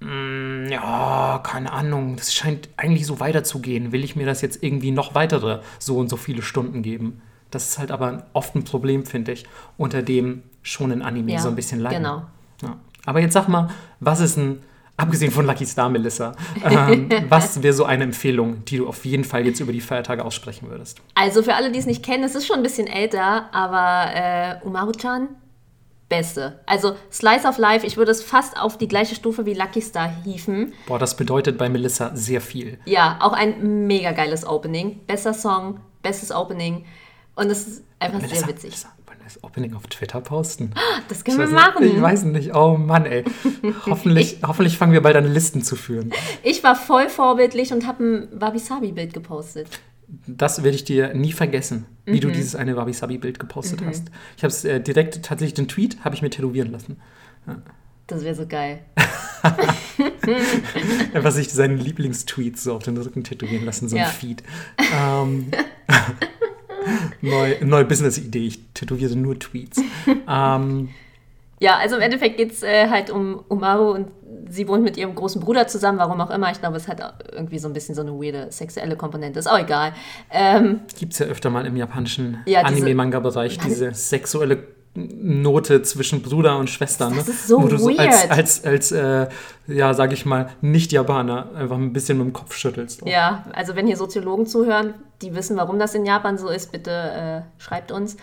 mm, ja, keine Ahnung, das scheint eigentlich so weiterzugehen. Will ich mir das jetzt irgendwie noch weitere so und so viele Stunden geben? Das ist halt aber oft ein Problem, finde ich, unter dem schon in Anime Ja, so ein bisschen leiden. genau. Ja. Aber jetzt sag mal, was ist ein, abgesehen von Lucky Star, Melissa, ähm, was wäre so eine Empfehlung, die du auf jeden Fall jetzt über die Feiertage aussprechen würdest? Also für alle, die es nicht kennen, es ist schon ein bisschen älter, aber äh, Umaru-chan, beste. Also Slice of Life, ich würde es fast auf die gleiche Stufe wie Lucky Star hieven. Boah, das bedeutet bei Melissa sehr viel. Ja, auch ein mega geiles Opening. Bester Song, bestes Opening. Und es ist einfach Melissa, sehr witzig. Melissa, das Opening auf Twitter posten? Das Ich können wir machen. Nicht, ich weiß nicht. Oh Mann, ey. Hoffentlich, hoffentlich fangen wir bald an, Listen zu führen. Ich war voll vorbildlich und habe ein Wabi-Sabi-Bild gepostet. Das werde ich dir nie vergessen, wie Mhm. du dieses eine Wabi-Sabi-Bild gepostet hast. Ich habe es äh, direkt, tatsächlich den Tweet, habe ich mir tätowieren lassen. Das wäre so geil. Einfach sich seinen Lieblingstweet so auf den Rücken tätowieren lassen, so ein Ja. Feed. Ähm, neue neue Business-Idee, ich tätowiere nur Tweets. ähm, Ja, also im Endeffekt geht es äh, halt um Umaru und sie wohnt mit ihrem großen Bruder zusammen, warum auch immer. Ich glaube, es hat irgendwie so ein bisschen so eine weirde sexuelle Komponente. Ist auch egal. Ähm, Gibt es ja öfter mal im japanischen Ja, Anime-Manga-Bereich diese sexuelle Note zwischen Bruder und Schwester. Das ne? ist so Wo du so als, weird. als, als äh, ja, sag ich mal, Nicht-Japaner einfach ein bisschen mit dem Kopf schüttelst. ja, also wenn hier Soziologen zuhören, die wissen, warum das in Japan so ist, bitte äh, schreibt uns.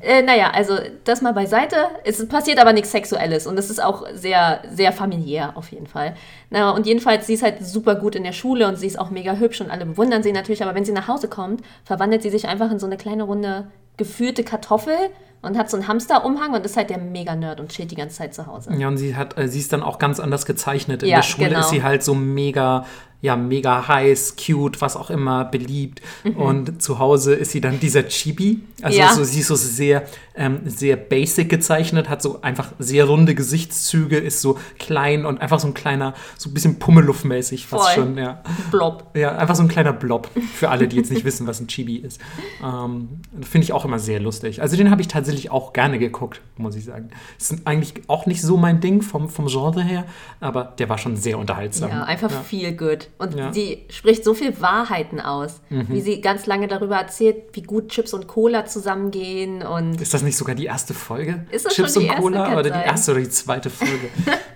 Äh, naja, also das mal beiseite. Es passiert aber nichts Sexuelles und es ist auch sehr, sehr familiär auf jeden Fall. Na, und jedenfalls, sie ist halt super gut in der Schule und sie ist auch mega hübsch und alle bewundern sie natürlich, aber wenn sie nach Hause kommt, verwandelt sie sich einfach in so eine kleine runde geführte Kartoffel und hat so einen Hamsterumhang und ist halt der Mega-Nerd und chillt die ganze Zeit zu Hause. Ja, und sie hat, äh, sie ist dann auch ganz anders gezeichnet. In Ja, der Schule genau. ist sie halt so mega, ja, mega heiß, cute, was auch immer, beliebt. Und zu Hause ist sie dann dieser Chibi. Also Mhm. Ja. so, sie ist so sehr, ähm, sehr basic gezeichnet, hat so einfach sehr runde Gesichtszüge, ist so klein und einfach so ein kleiner, so ein bisschen Pummeluff-mäßig fast Voll. schon, ja. Blob. Ja, einfach so ein kleiner Blob für alle, die jetzt nicht wissen, was ein Chibi ist. Ähm, Finde ich auch immer sehr lustig. Also den habe ich tatsächlich auch gerne geguckt, muss ich sagen. Ist eigentlich auch nicht so mein Ding vom, vom Genre her, aber der war schon sehr unterhaltsam. Ja, einfach viel good. Und Ja. Mhm. sie spricht so viel Wahrheiten aus, wie sie ganz lange darüber erzählt, wie gut Chips und Cola zusammengehen und Ist das nicht sogar die erste Folge? Ist das Chips schon die und erste? Cola Kann oder die erste oder die zweite Folge?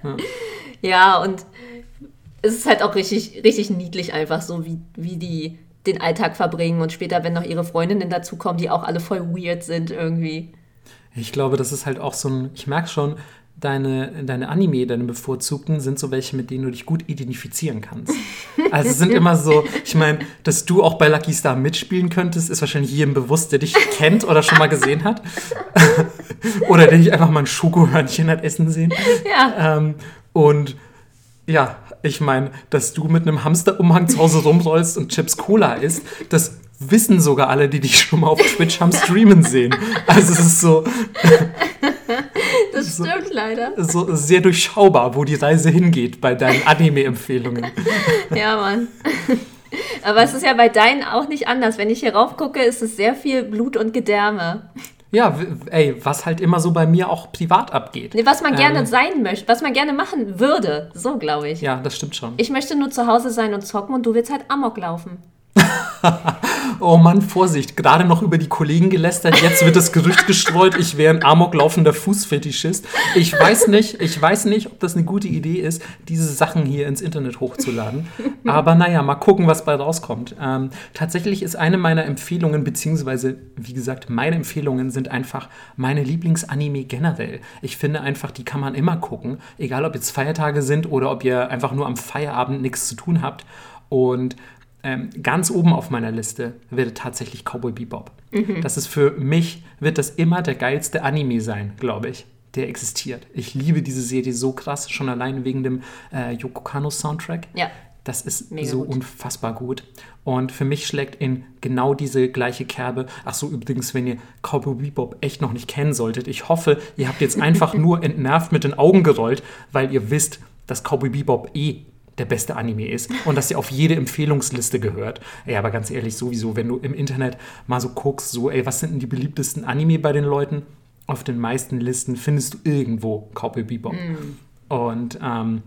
ja, und es ist halt auch richtig, richtig niedlich einfach so, wie, wie die den Alltag verbringen und später, wenn noch ihre Freundinnen dazukommen, die auch alle voll weird sind irgendwie. ich glaube, das ist halt auch so ein, ich merke schon, deine, deine Anime, deine bevorzugten, sind so welche, mit denen du dich gut identifizieren kannst. Also sind immer so, ich meine, dass du auch bei Lucky Star mitspielen könntest, ist wahrscheinlich jedem bewusst, der dich kennt oder schon mal gesehen hat. oder der dich einfach mal ein Schokohörnchen hat essen sehen. Ja, Ähm, und ja, ich meine, dass du mit einem Hamsterumhang zu Hause rumrollst und Chips Cola isst, das wissen sogar alle, die dich schon mal auf Twitch haben streamen sehen. Also es ist so, das stimmt leider. so sehr durchschaubar, wo die Reise hingeht bei deinen Anime-Empfehlungen. Ja, Mann. Aber es ist ja bei deinen auch nicht anders. Wenn ich hier rauf gucke, ist es sehr viel Blut und Gedärme. Ja, ey, was halt immer so bei mir auch privat abgeht. Nee, Was man gerne Ähm. sein möchte, was man gerne machen würde. So, glaube ich. Ja, das stimmt schon. Ich möchte nur zu Hause sein und zocken und du willst halt Amok laufen. Oh Mann, Vorsicht, gerade noch über die Kollegen gelästert, jetzt wird das Gerücht gestreut, ich wäre ein amoklaufender Fußfetischist. Ich weiß nicht, ich weiß nicht, ob das eine gute Idee ist, diese Sachen hier ins Internet hochzuladen. Aber naja, mal gucken, was bei rauskommt. Ähm, tatsächlich ist eine meiner Empfehlungen, beziehungsweise, wie gesagt, meine Empfehlungen sind einfach meine Lieblingsanime generell. Ich finde einfach, die kann man immer gucken, egal ob jetzt Feiertage sind oder ob ihr einfach nur am Feierabend nichts zu tun habt. Und ähm, ganz oben auf meiner Liste wird tatsächlich Cowboy Bebop. Das ist für mich, wird das immer der geilste Anime sein, glaube ich, der existiert. Ich liebe diese Serie so krass, schon allein wegen dem äh, Yoko Kano Soundtrack. Ja. Das ist Mega so gut. unfassbar gut. Und für mich schlägt in genau diese gleiche Kerbe. Ach so, übrigens, wenn ihr Cowboy Bebop echt noch nicht kennen solltet, ich hoffe, ihr habt jetzt einfach nur entnervt mit den Augen gerollt, weil ihr wisst, dass Cowboy Bebop eh der beste Anime ist und dass er auf jede Empfehlungsliste gehört. Ey, aber ganz ehrlich, sowieso, wenn du im Internet mal so guckst, so, ey, was sind denn die beliebtesten Anime bei den Leuten? Auf den meisten Listen findest du irgendwo Cowboy Bebop. Und ähm,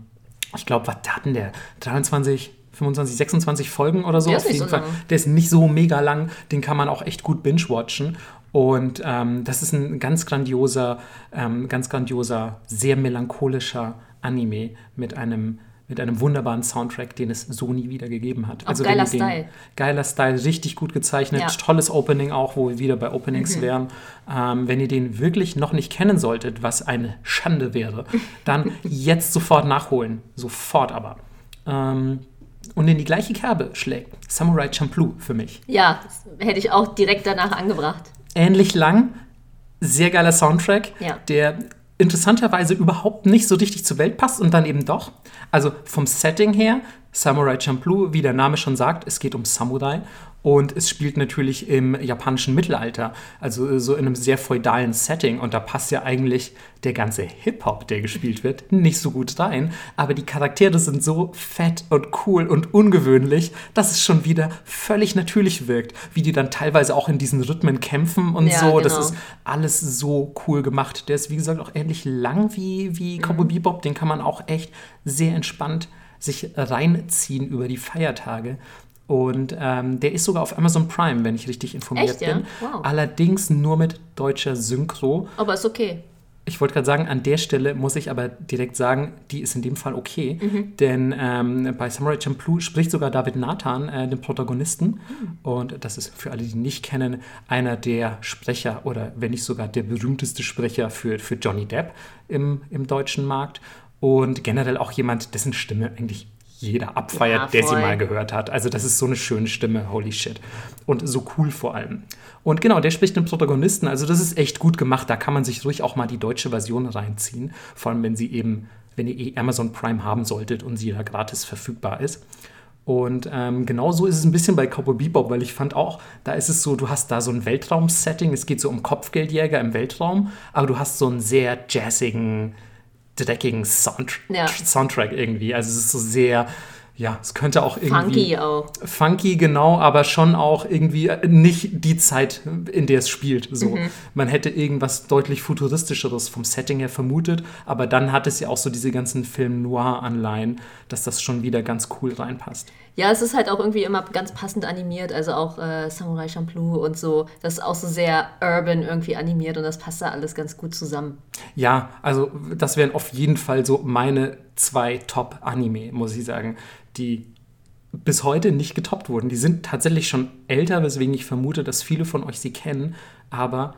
ich glaube, was hatten der? 23, 25, 26 Folgen oder so? Der ist Auf nicht jeden so Fall. lang. Der ist nicht so mega lang, den kann man auch echt gut binge-watchen. Und ähm, das ist ein ganz grandioser, ähm, ganz grandioser, sehr melancholischer Anime mit einem, mit einem wunderbaren Soundtrack, den es so nie wieder gegeben hat. Also Auch geiler wenn ihr den- Style. Geiler Style, richtig gut gezeichnet, Ja. tolles Opening auch, wo wir wieder bei Openings wären. Ähm, wenn ihr den wirklich noch nicht kennen solltet, was eine Schande wäre, dann jetzt sofort nachholen. Sofort aber. Ähm, und in die gleiche Kerbe schlägt Samurai Champloo für mich. Ja, das hätte ich auch direkt danach angebracht. Ähnlich lang, sehr geiler Soundtrack, Ja. der interessanterweise überhaupt nicht so richtig zur Welt passt und dann eben doch. Also vom Setting her, Samurai Champloo, wie der Name schon sagt, es geht um Samurai und es spielt natürlich im japanischen Mittelalter, also äh, so in einem sehr feudalen Setting und da passt ja eigentlich der ganze Hip-Hop, der gespielt wird, nicht so gut rein, aber die Charaktere sind so fett und cool und ungewöhnlich, dass es schon wieder völlig natürlich wirkt, wie die dann teilweise auch in diesen Rhythmen kämpfen und Ja, so, das genau. ist alles so cool gemacht. Der ist, wie gesagt, auch ähnlich lang wie, wie Mhm. Cowboy Bebop. Den kann man auch echt sehr entspannt sich reinziehen über die Feiertage. Und ähm, der ist sogar auf Amazon Prime, wenn ich richtig informiert Echt, ja? bin. Wow. Allerdings nur mit deutscher Synchro. Aber ist okay. Ich wollte gerade sagen, an der Stelle muss ich aber direkt sagen, die ist in dem Fall okay. Mhm. Denn ähm, bei Samurai Champloo spricht sogar David Nathan, äh, den Protagonisten. Mhm. Und das ist für alle, die ihn nicht kennen, einer der Sprecher oder wenn nicht sogar der berühmteste Sprecher für, für Johnny Depp im, im deutschen Markt. Und generell auch jemand, dessen Stimme eigentlich jeder abfeiert, Ja, der sie mal gehört hat. Also das ist so eine schöne Stimme, holy shit. Und so cool vor allem. Und genau, der spricht den Protagonisten, also das ist echt gut gemacht. Da kann man sich ruhig auch mal die deutsche Version reinziehen. Vor allem, wenn sie eben, wenn ihr eh Amazon Prime haben solltet und sie da gratis verfügbar ist. Und ähm, genauso ist es ein bisschen bei Cowboy Bebop, weil ich fand auch, da ist es so, du hast da so ein Weltraum-Setting, es geht so um Kopfgeldjäger im Weltraum, aber du hast so einen sehr jazzigen, dreckigen Sound Ja. Soundtrack irgendwie. Also es ist so sehr, ja, es könnte auch irgendwie Funky auch. funky, genau, aber schon auch irgendwie äh, nicht die Zeit, in der es spielt. So. Mhm. Man hätte irgendwas deutlich futuristischeres vom Setting her vermutet, aber dann hat es ja auch so diese ganzen Film-Noir-Anleihen, dass das schon wieder ganz cool reinpasst. Ja, es ist halt auch irgendwie immer ganz passend animiert, also auch äh, Samurai Champloo und so. Das ist auch so sehr urban irgendwie animiert und das passt da alles ganz gut zusammen. Ja, also das wären auf jeden Fall so meine zwei Top-Anime, muss ich sagen, die bis heute nicht getoppt wurden. Die sind tatsächlich schon älter, weswegen ich vermute, dass viele von euch sie kennen. Aber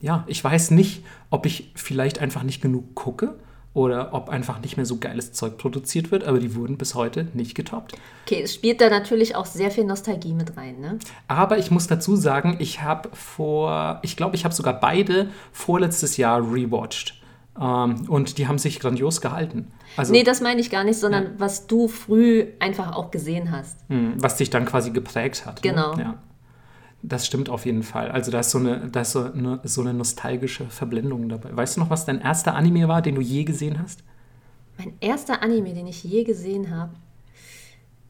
ja, ich weiß nicht, ob ich vielleicht einfach nicht genug gucke oder ob einfach nicht mehr so geiles Zeug produziert wird, aber die wurden bis heute nicht getoppt. Okay, es spielt da natürlich auch sehr viel Nostalgie mit rein, ne? Aber ich muss dazu sagen, ich habe vor, ich glaube, ich habe sogar beide vorletztes Jahr rewatcht. Ähm, und die haben sich grandios gehalten. Also, Nee, das meine ich gar nicht, sondern was du früh einfach auch gesehen hast. mh, was dich dann quasi geprägt hat. Genau. Ne? Ja. Das stimmt auf jeden Fall. Also da ist so eine, da ist so eine, so eine nostalgische Verblendung dabei. Weißt du noch, was dein erster Anime war, den du je gesehen hast? Mein erster Anime, den ich je gesehen habe,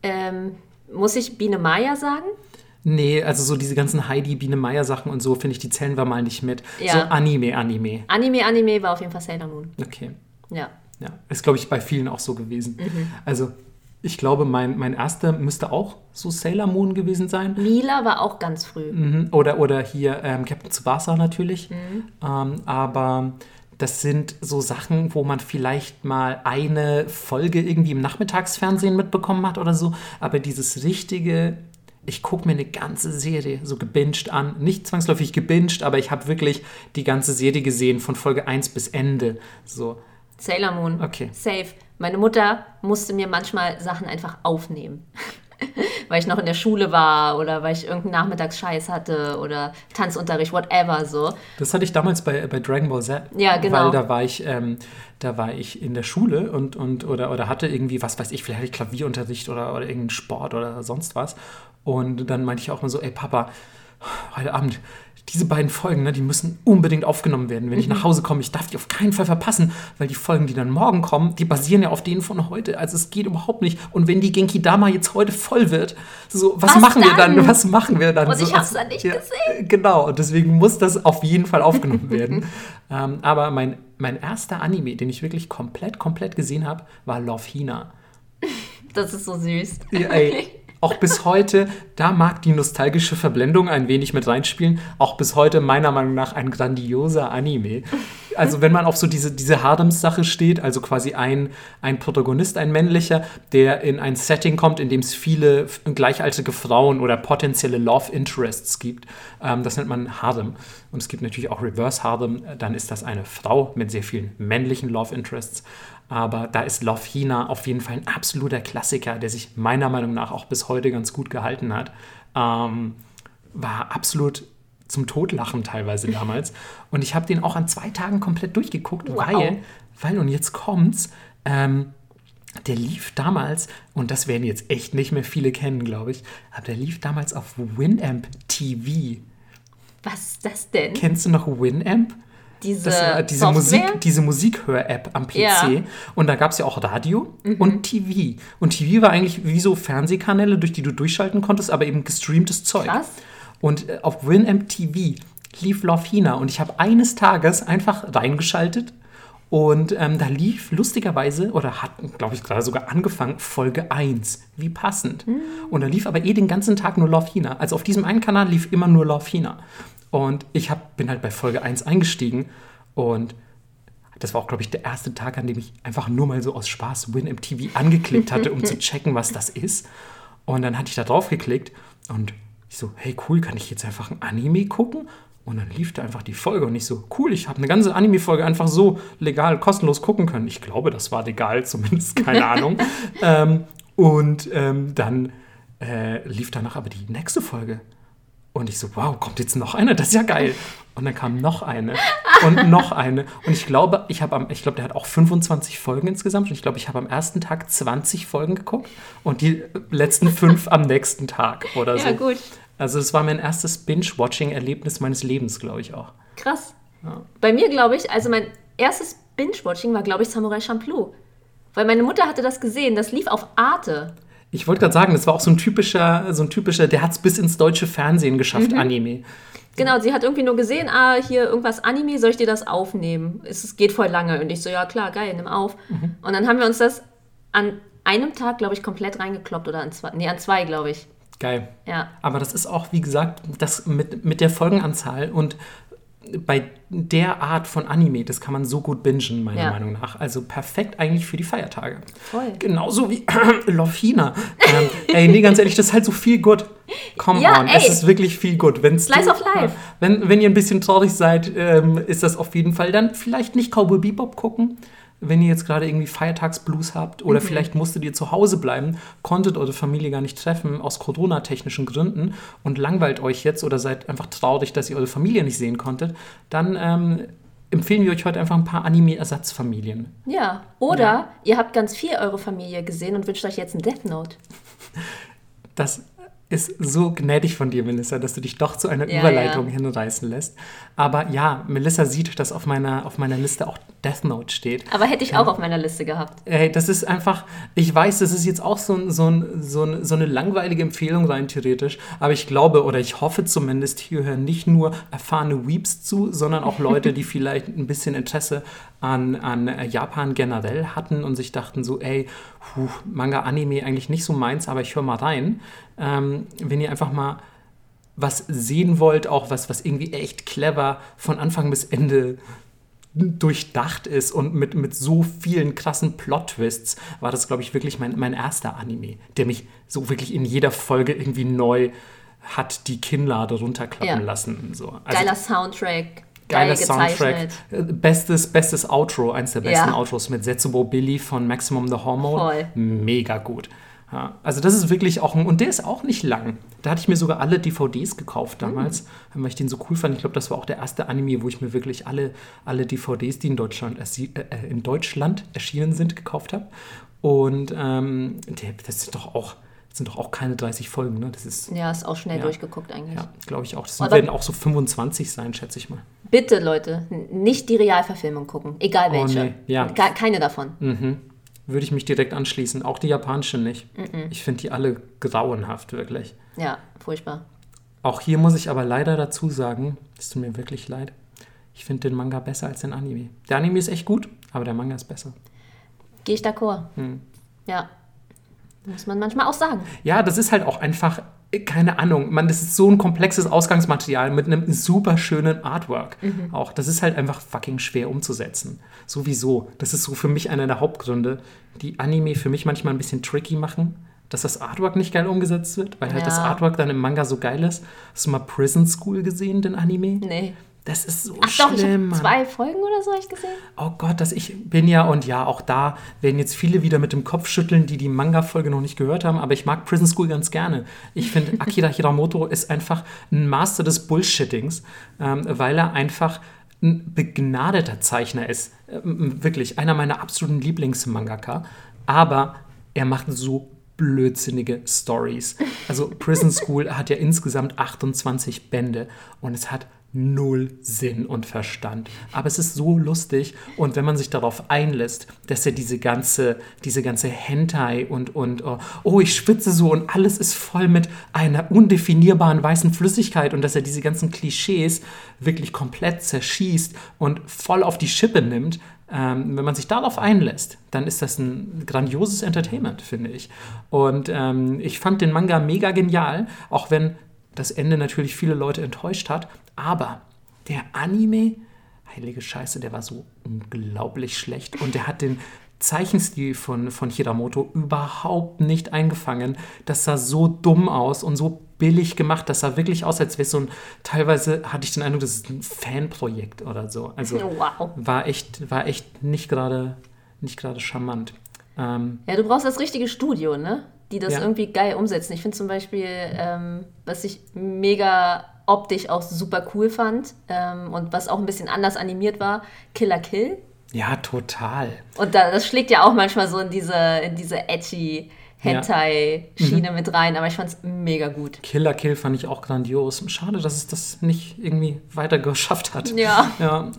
ähm, muss ich Biene Maya sagen? Nee, also so diese ganzen Heidi, Biene Meier Sachen und so, finde ich, die zählen wir mal nicht mit. Ja. So Anime, Anime. Anime, Anime war auf jeden Fall Sailor Moon. Okay. Ja. Ja, ist, glaube ich, bei vielen auch so gewesen. Mhm. Also, ich glaube, mein, mein erster müsste auch so Sailor Moon gewesen sein. Mila war auch ganz früh. Mhm. Oder, oder hier ähm, Captain Tsubasa natürlich. Mhm. Ähm, aber das sind so Sachen, wo man vielleicht mal eine Folge irgendwie im Nachmittagsfernsehen mitbekommen hat oder so. Aber dieses richtige, ich gucke mir eine ganze Serie so gebinged an. Nicht zwangsläufig gebinged, aber ich habe wirklich die ganze Serie gesehen von Folge 1 bis Ende. So. Sailor Moon. Okay. Safe. Meine Mutter musste mir manchmal Sachen einfach aufnehmen. weil ich noch in der Schule war oder weil ich irgendeinen Nachmittagsscheiß hatte oder Tanzunterricht, whatever so. Das hatte ich damals bei, bei Dragon Ball Z. Ja, genau. Weil da war ich, ähm, da war ich in der Schule und, und oder, oder hatte irgendwie, was weiß ich, vielleicht hatte ich Klavierunterricht oder, oder irgendeinen Sport oder sonst was. Und dann meinte ich auch mal so, ey Papa, heute Abend, diese beiden Folgen, ne, die müssen unbedingt aufgenommen werden. Wenn ich nach Hause komme, ich darf die auf keinen Fall verpassen, weil die Folgen, die dann morgen kommen, die basieren ja auf denen von heute. Also es geht überhaupt nicht. Und wenn die Genki Dama jetzt heute voll wird, so, was, Was machen wir dann? dann? Was machen wir dann? Und so, ich hab's dann nicht ja, gesehen. Genau, und deswegen muss das auf jeden Fall aufgenommen werden. ähm, aber mein, mein erster Anime, den ich wirklich komplett, komplett gesehen habe, war Love Hina. Das ist so süß. Ja, ey, auch bis heute, da mag die nostalgische Verblendung ein wenig mit reinspielen. Auch bis heute meiner Meinung nach ein grandioser Anime. Also wenn man auf so diese, diese Hardems-Sache steht, also quasi ein, ein Protagonist, ein männlicher, der in ein Setting kommt, in dem es viele gleichaltrige Frauen oder potenzielle Love Interests gibt, ähm, das nennt man Harem. Und es gibt natürlich auch Reverse Harem, dann ist das eine Frau mit sehr vielen männlichen Love Interests. Aber da ist Love Hina auf jeden Fall ein absoluter Klassiker, der sich meiner Meinung nach auch bis heute ganz gut gehalten hat. Ähm, war absolut zum Totlachen teilweise damals. Und ich habe den auch an zwei Tagen komplett durchgeguckt, Wow. weil, weil, und jetzt kommt's, ähm, der lief damals, und das werden jetzt echt nicht mehr viele kennen, glaube ich, aber der lief damals auf Winamp TV. Was ist das denn? Kennst du noch Winamp? Diese, diese, Software? Musik, diese Musikhör-App am PC. Ja. Mhm. Und da gab es ja auch Radio und TV. Und TV war eigentlich wie so Fernsehkanäle, durch die du durchschalten konntest, aber eben gestreamtes Zeug. Krass. Und äh, auf Winamp TV lief Love Hina. Und ich habe eines Tages einfach reingeschaltet. Und ähm, da lief lustigerweise, oder hat, glaube ich, gerade sogar angefangen, Folge 1. Wie passend. Und da lief aber eh den ganzen Tag nur Love Hina. Also auf diesem einen Kanal lief immer nur Love Hina. Und ich hab, bin halt bei Folge 1 eingestiegen und das war auch, glaube ich, der erste Tag, an dem ich einfach nur mal so aus Spaß Winamp TV angeklickt hatte, um zu checken, was das ist. Und dann hatte ich da drauf geklickt und ich so, hey cool, kann ich jetzt einfach ein Anime gucken? Und dann lief da einfach die Folge und ich so, cool, ich habe eine ganze Anime-Folge einfach so legal, kostenlos gucken können. Ich glaube, das war legal, zumindest, keine Ahnung. ähm, Und ähm, dann äh, lief danach aber die nächste Folge. Und ich so, wow, kommt jetzt noch eine? Das ist ja geil. Und dann kam noch eine und noch eine. Und ich glaube, ich habe am, ich glaube, der hat auch 25 Folgen insgesamt. Und ich glaube, ich habe am ersten Tag 20 Folgen geguckt und die letzten fünf am nächsten Tag oder so. Ja, gut. Also es war mein erstes Binge-Watching-Erlebnis meines Lebens, glaube ich auch. Krass. Bei mir, glaube ich, also mein erstes Binge-Watching war, glaube ich, Samurai Champloo. Weil meine Mutter hatte das gesehen, das lief auf Arte. Ich wollte gerade sagen, das war auch so ein typischer, so ein typischer, der hat es bis ins deutsche Fernsehen geschafft, Anime. Genau, sie hat irgendwie nur gesehen, ah, hier irgendwas Anime, soll ich dir das aufnehmen? Es geht voll lange. Und ich so, ja klar, geil, nimm auf. Und dann haben wir uns das an einem Tag, glaube ich, komplett reingekloppt oder an zwei, nee, an zwei, glaube ich. Geil. Ja. Aber das ist auch, wie gesagt, das mit, mit der Folgenanzahl und bei der Art von Anime, das kann man so gut bingen, meiner Ja. Meinung nach. Also perfekt eigentlich für die Feiertage. Voll. Genauso wie Lofina. ähm, ey, nee, ganz ehrlich, das ist halt so viel gut. Come Ja, on, ey. es ist wirklich viel gut. Wenn's Slice du- of life. Ja, wenn, wenn ihr ein bisschen traurig seid, ähm, ist das auf jeden Fall dann vielleicht nicht Cowboy Bebop gucken. Wenn ihr jetzt gerade irgendwie Feiertagsblues habt oder Mhm. vielleicht musstet ihr zu Hause bleiben, konntet eure Familie gar nicht treffen aus Corona-technischen Gründen und langweilt euch jetzt oder seid einfach traurig, dass ihr eure Familie nicht sehen konntet, dann ähm, empfehlen wir euch heute einfach ein paar Anime-Ersatzfamilien. Ja. Oder ihr habt ganz viel eure Familie gesehen und wünscht euch jetzt ein Death Note. Das ist so gnädig von dir, Melissa, dass du dich doch zu einer Ja, Überleitung ja. hinreißen lässt. Aber ja, Melissa sieht, dass auf meiner, auf meiner Liste auch Death Note steht. Aber hätte ich auch auf meiner Liste gehabt. Ey, das ist einfach, ich weiß, das ist jetzt auch so, ein, so, ein, so, ein, so eine langweilige Empfehlung rein theoretisch, aber ich glaube oder ich hoffe zumindest, hier hören nicht nur erfahrene Weeps zu, sondern auch Leute, die vielleicht ein bisschen Interesse an, an Japan generell hatten und sich dachten so, ey, puh, Manga, Anime eigentlich nicht so meins, aber ich höre mal rein. Ähm, wenn ihr einfach mal was sehen wollt, auch was, was irgendwie echt clever von Anfang bis Ende durchdacht ist und mit, mit so vielen krassen Plot-Twists, war das, glaube ich, wirklich mein, mein erster Anime, der mich so wirklich in jeder Folge irgendwie neu hat die Kinnlade runterklappen Ja. lassen. So. Also, Geiler Soundtrack. geiler geil Soundtrack. Äh, Bestes, bestes Outro, eins der besten Ja. Outros mit Setsubo Billy von Maximum the Hormone. Voll. Mega gut. Ja, also das ist wirklich auch ein, und der ist auch nicht lang. Da hatte ich mir sogar alle DVDs gekauft damals, weil ich den so cool fand. Ich glaube, das war auch der erste Anime, wo ich mir wirklich alle, alle DVDs, die in Deutschland, ersie- äh, in Deutschland erschienen sind, gekauft habe. Und ähm, der, das sind doch auch, sind doch auch keine 30 Folgen, ne? Das ist, Ja, ist auch schnell Ja. durchgeguckt eigentlich. ja, glaube ich auch. Das Aber- werden auch so 25 sein, schätze ich mal. Bitte, Leute, nicht die Realverfilmung gucken. Egal Oh, welche. nee, ja. Ke- Keine davon. Würde ich mich direkt anschließen. Auch die japanischen nicht. Ich finde die alle grauenhaft, wirklich. Ja, furchtbar. Auch hier muss ich aber leider dazu sagen, es tut mir wirklich leid, ich finde den Manga besser als den Anime. Der Anime ist echt gut, aber der Manga ist besser. Gehe ich d'accord. Hm. Ja. Muss man manchmal auch sagen. Ja, das ist halt auch einfach, keine Ahnung, man, das ist so ein komplexes Ausgangsmaterial mit einem super schönen Artwork. Auch das ist halt einfach fucking schwer umzusetzen. Sowieso. Das ist so für mich einer der Hauptgründe, die Anime für mich manchmal ein bisschen tricky machen, dass das Artwork nicht geil umgesetzt wird, weil halt das. Artwork dann im Manga so geil ist. Hast du mal Prison School gesehen, den Anime? Nee. Das ist so Ach doch, ich schlimm, habe Mann. zwei Folgen oder so hab ich gesehen. Oh Gott, dass ich bin ja und ja, auch da werden jetzt viele wieder mit dem Kopf schütteln, die die Manga-Folge noch nicht gehört haben, aber ich mag Prison School ganz gerne. Ich finde, Akira Hiramoto ist einfach ein Master des Bullshittings, ähm, weil er einfach ein begnadeter Zeichner ist. Ähm, wirklich, einer meiner absoluten Lieblings-Mangaka. Aber er macht so blödsinnige Stories. Also Prison School hat ja insgesamt 28 Bände und es hat null Sinn und Verstand. Aber es ist so lustig und wenn man sich darauf einlässt, dass er diese ganze, diese ganze Hentai und, und oh, oh, ich schwitze so und alles ist voll mit einer undefinierbaren weißen Flüssigkeit und dass er diese ganzen Klischees wirklich komplett zerschießt und voll auf die Schippe nimmt, ähm, wenn man sich darauf einlässt, dann ist das ein grandioses Entertainment, finde ich. Und ähm, ich fand den Manga mega genial, auch wenn das Ende natürlich viele Leute enttäuscht hat. Aber der Anime, heilige Scheiße, der war so unglaublich schlecht. Und der hat den Zeichenstil von, von Hiramoto überhaupt nicht eingefangen. Das sah so dumm aus und so billig gemacht. Das sah wirklich aus, als wäre es so ein. Teilweise hatte ich den Eindruck, das ist ein Fanprojekt oder so. Also Wow. war echt, war echt nicht gerade nicht gerade charmant. Ähm, Ja, du brauchst das richtige Studio, ne? Die das Ja. irgendwie geil umsetzen. Ich finde zum Beispiel, ähm, was ich mega optisch auch super cool fand ähm, und was auch ein bisschen anders animiert war, Killer Kill. ja, total. Und da, das schlägt ja auch manchmal so in diese, in diese edgy Hentai-Schiene mit rein, aber ich fand's mega gut. Killer Kill fand ich auch grandios. Schade, dass es das nicht irgendwie weiter geschafft hat. Ja. Ja.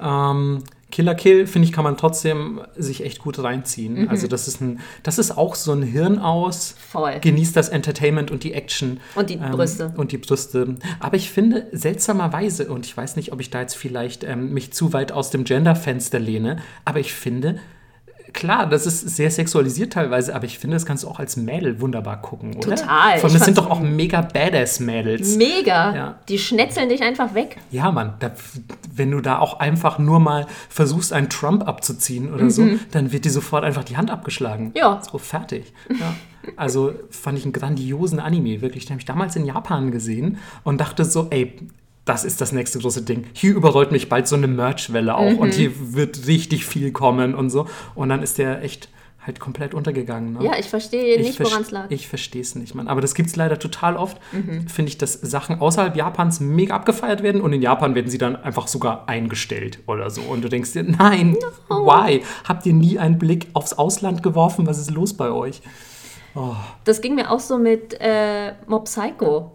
Ähm, Killer Kill, finde ich, kann man trotzdem sich echt gut reinziehen. Mhm. Also, das ist, ein, das ist auch so ein Hirn aus. Voll. Genießt das Entertainment und die Action. Und die Brüste. Und die Brüste. Aber ich finde, seltsamerweise, und ich weiß nicht, ob ich da jetzt vielleicht ähm, mich zu weit aus dem Gender-Fenster lehne, aber ich finde, klar, das ist sehr sexualisiert teilweise, aber ich finde, das kannst du auch als Mädel wunderbar gucken, oder? Total. Vor allem, das sind doch auch mega Badass-Mädels. Mega. Ja. Die schnetzeln dich einfach weg. Ja, Mann, da, wenn du da auch einfach nur mal versuchst, einen Trump abzuziehen oder so, dann wird dir sofort einfach die Hand abgeschlagen. Mhm. Ja. So, fertig. Ja. Also fand ich einen grandiosen Anime, wirklich. Den habe ich damals in Japan gesehen und dachte so, ey, das ist das nächste große Ding. Hier überrollt mich bald so eine Merch-Welle auch Mhm. und hier wird richtig viel kommen und so. Und dann ist der echt halt komplett untergegangen. Ne? Ja, ich verstehe nicht, woran es lag. Mhm. Ich verstehe es nicht, Mann. Aber das gibt es leider total oft. Finde ich, dass Sachen außerhalb Japans mega abgefeiert werden und in Japan werden sie dann einfach sogar eingestellt oder so. Und du denkst dir, nein, why? Habt ihr nie einen Blick aufs Ausland geworfen? Was ist los bei euch? Das ging mir auch so mit äh, Mob Psycho.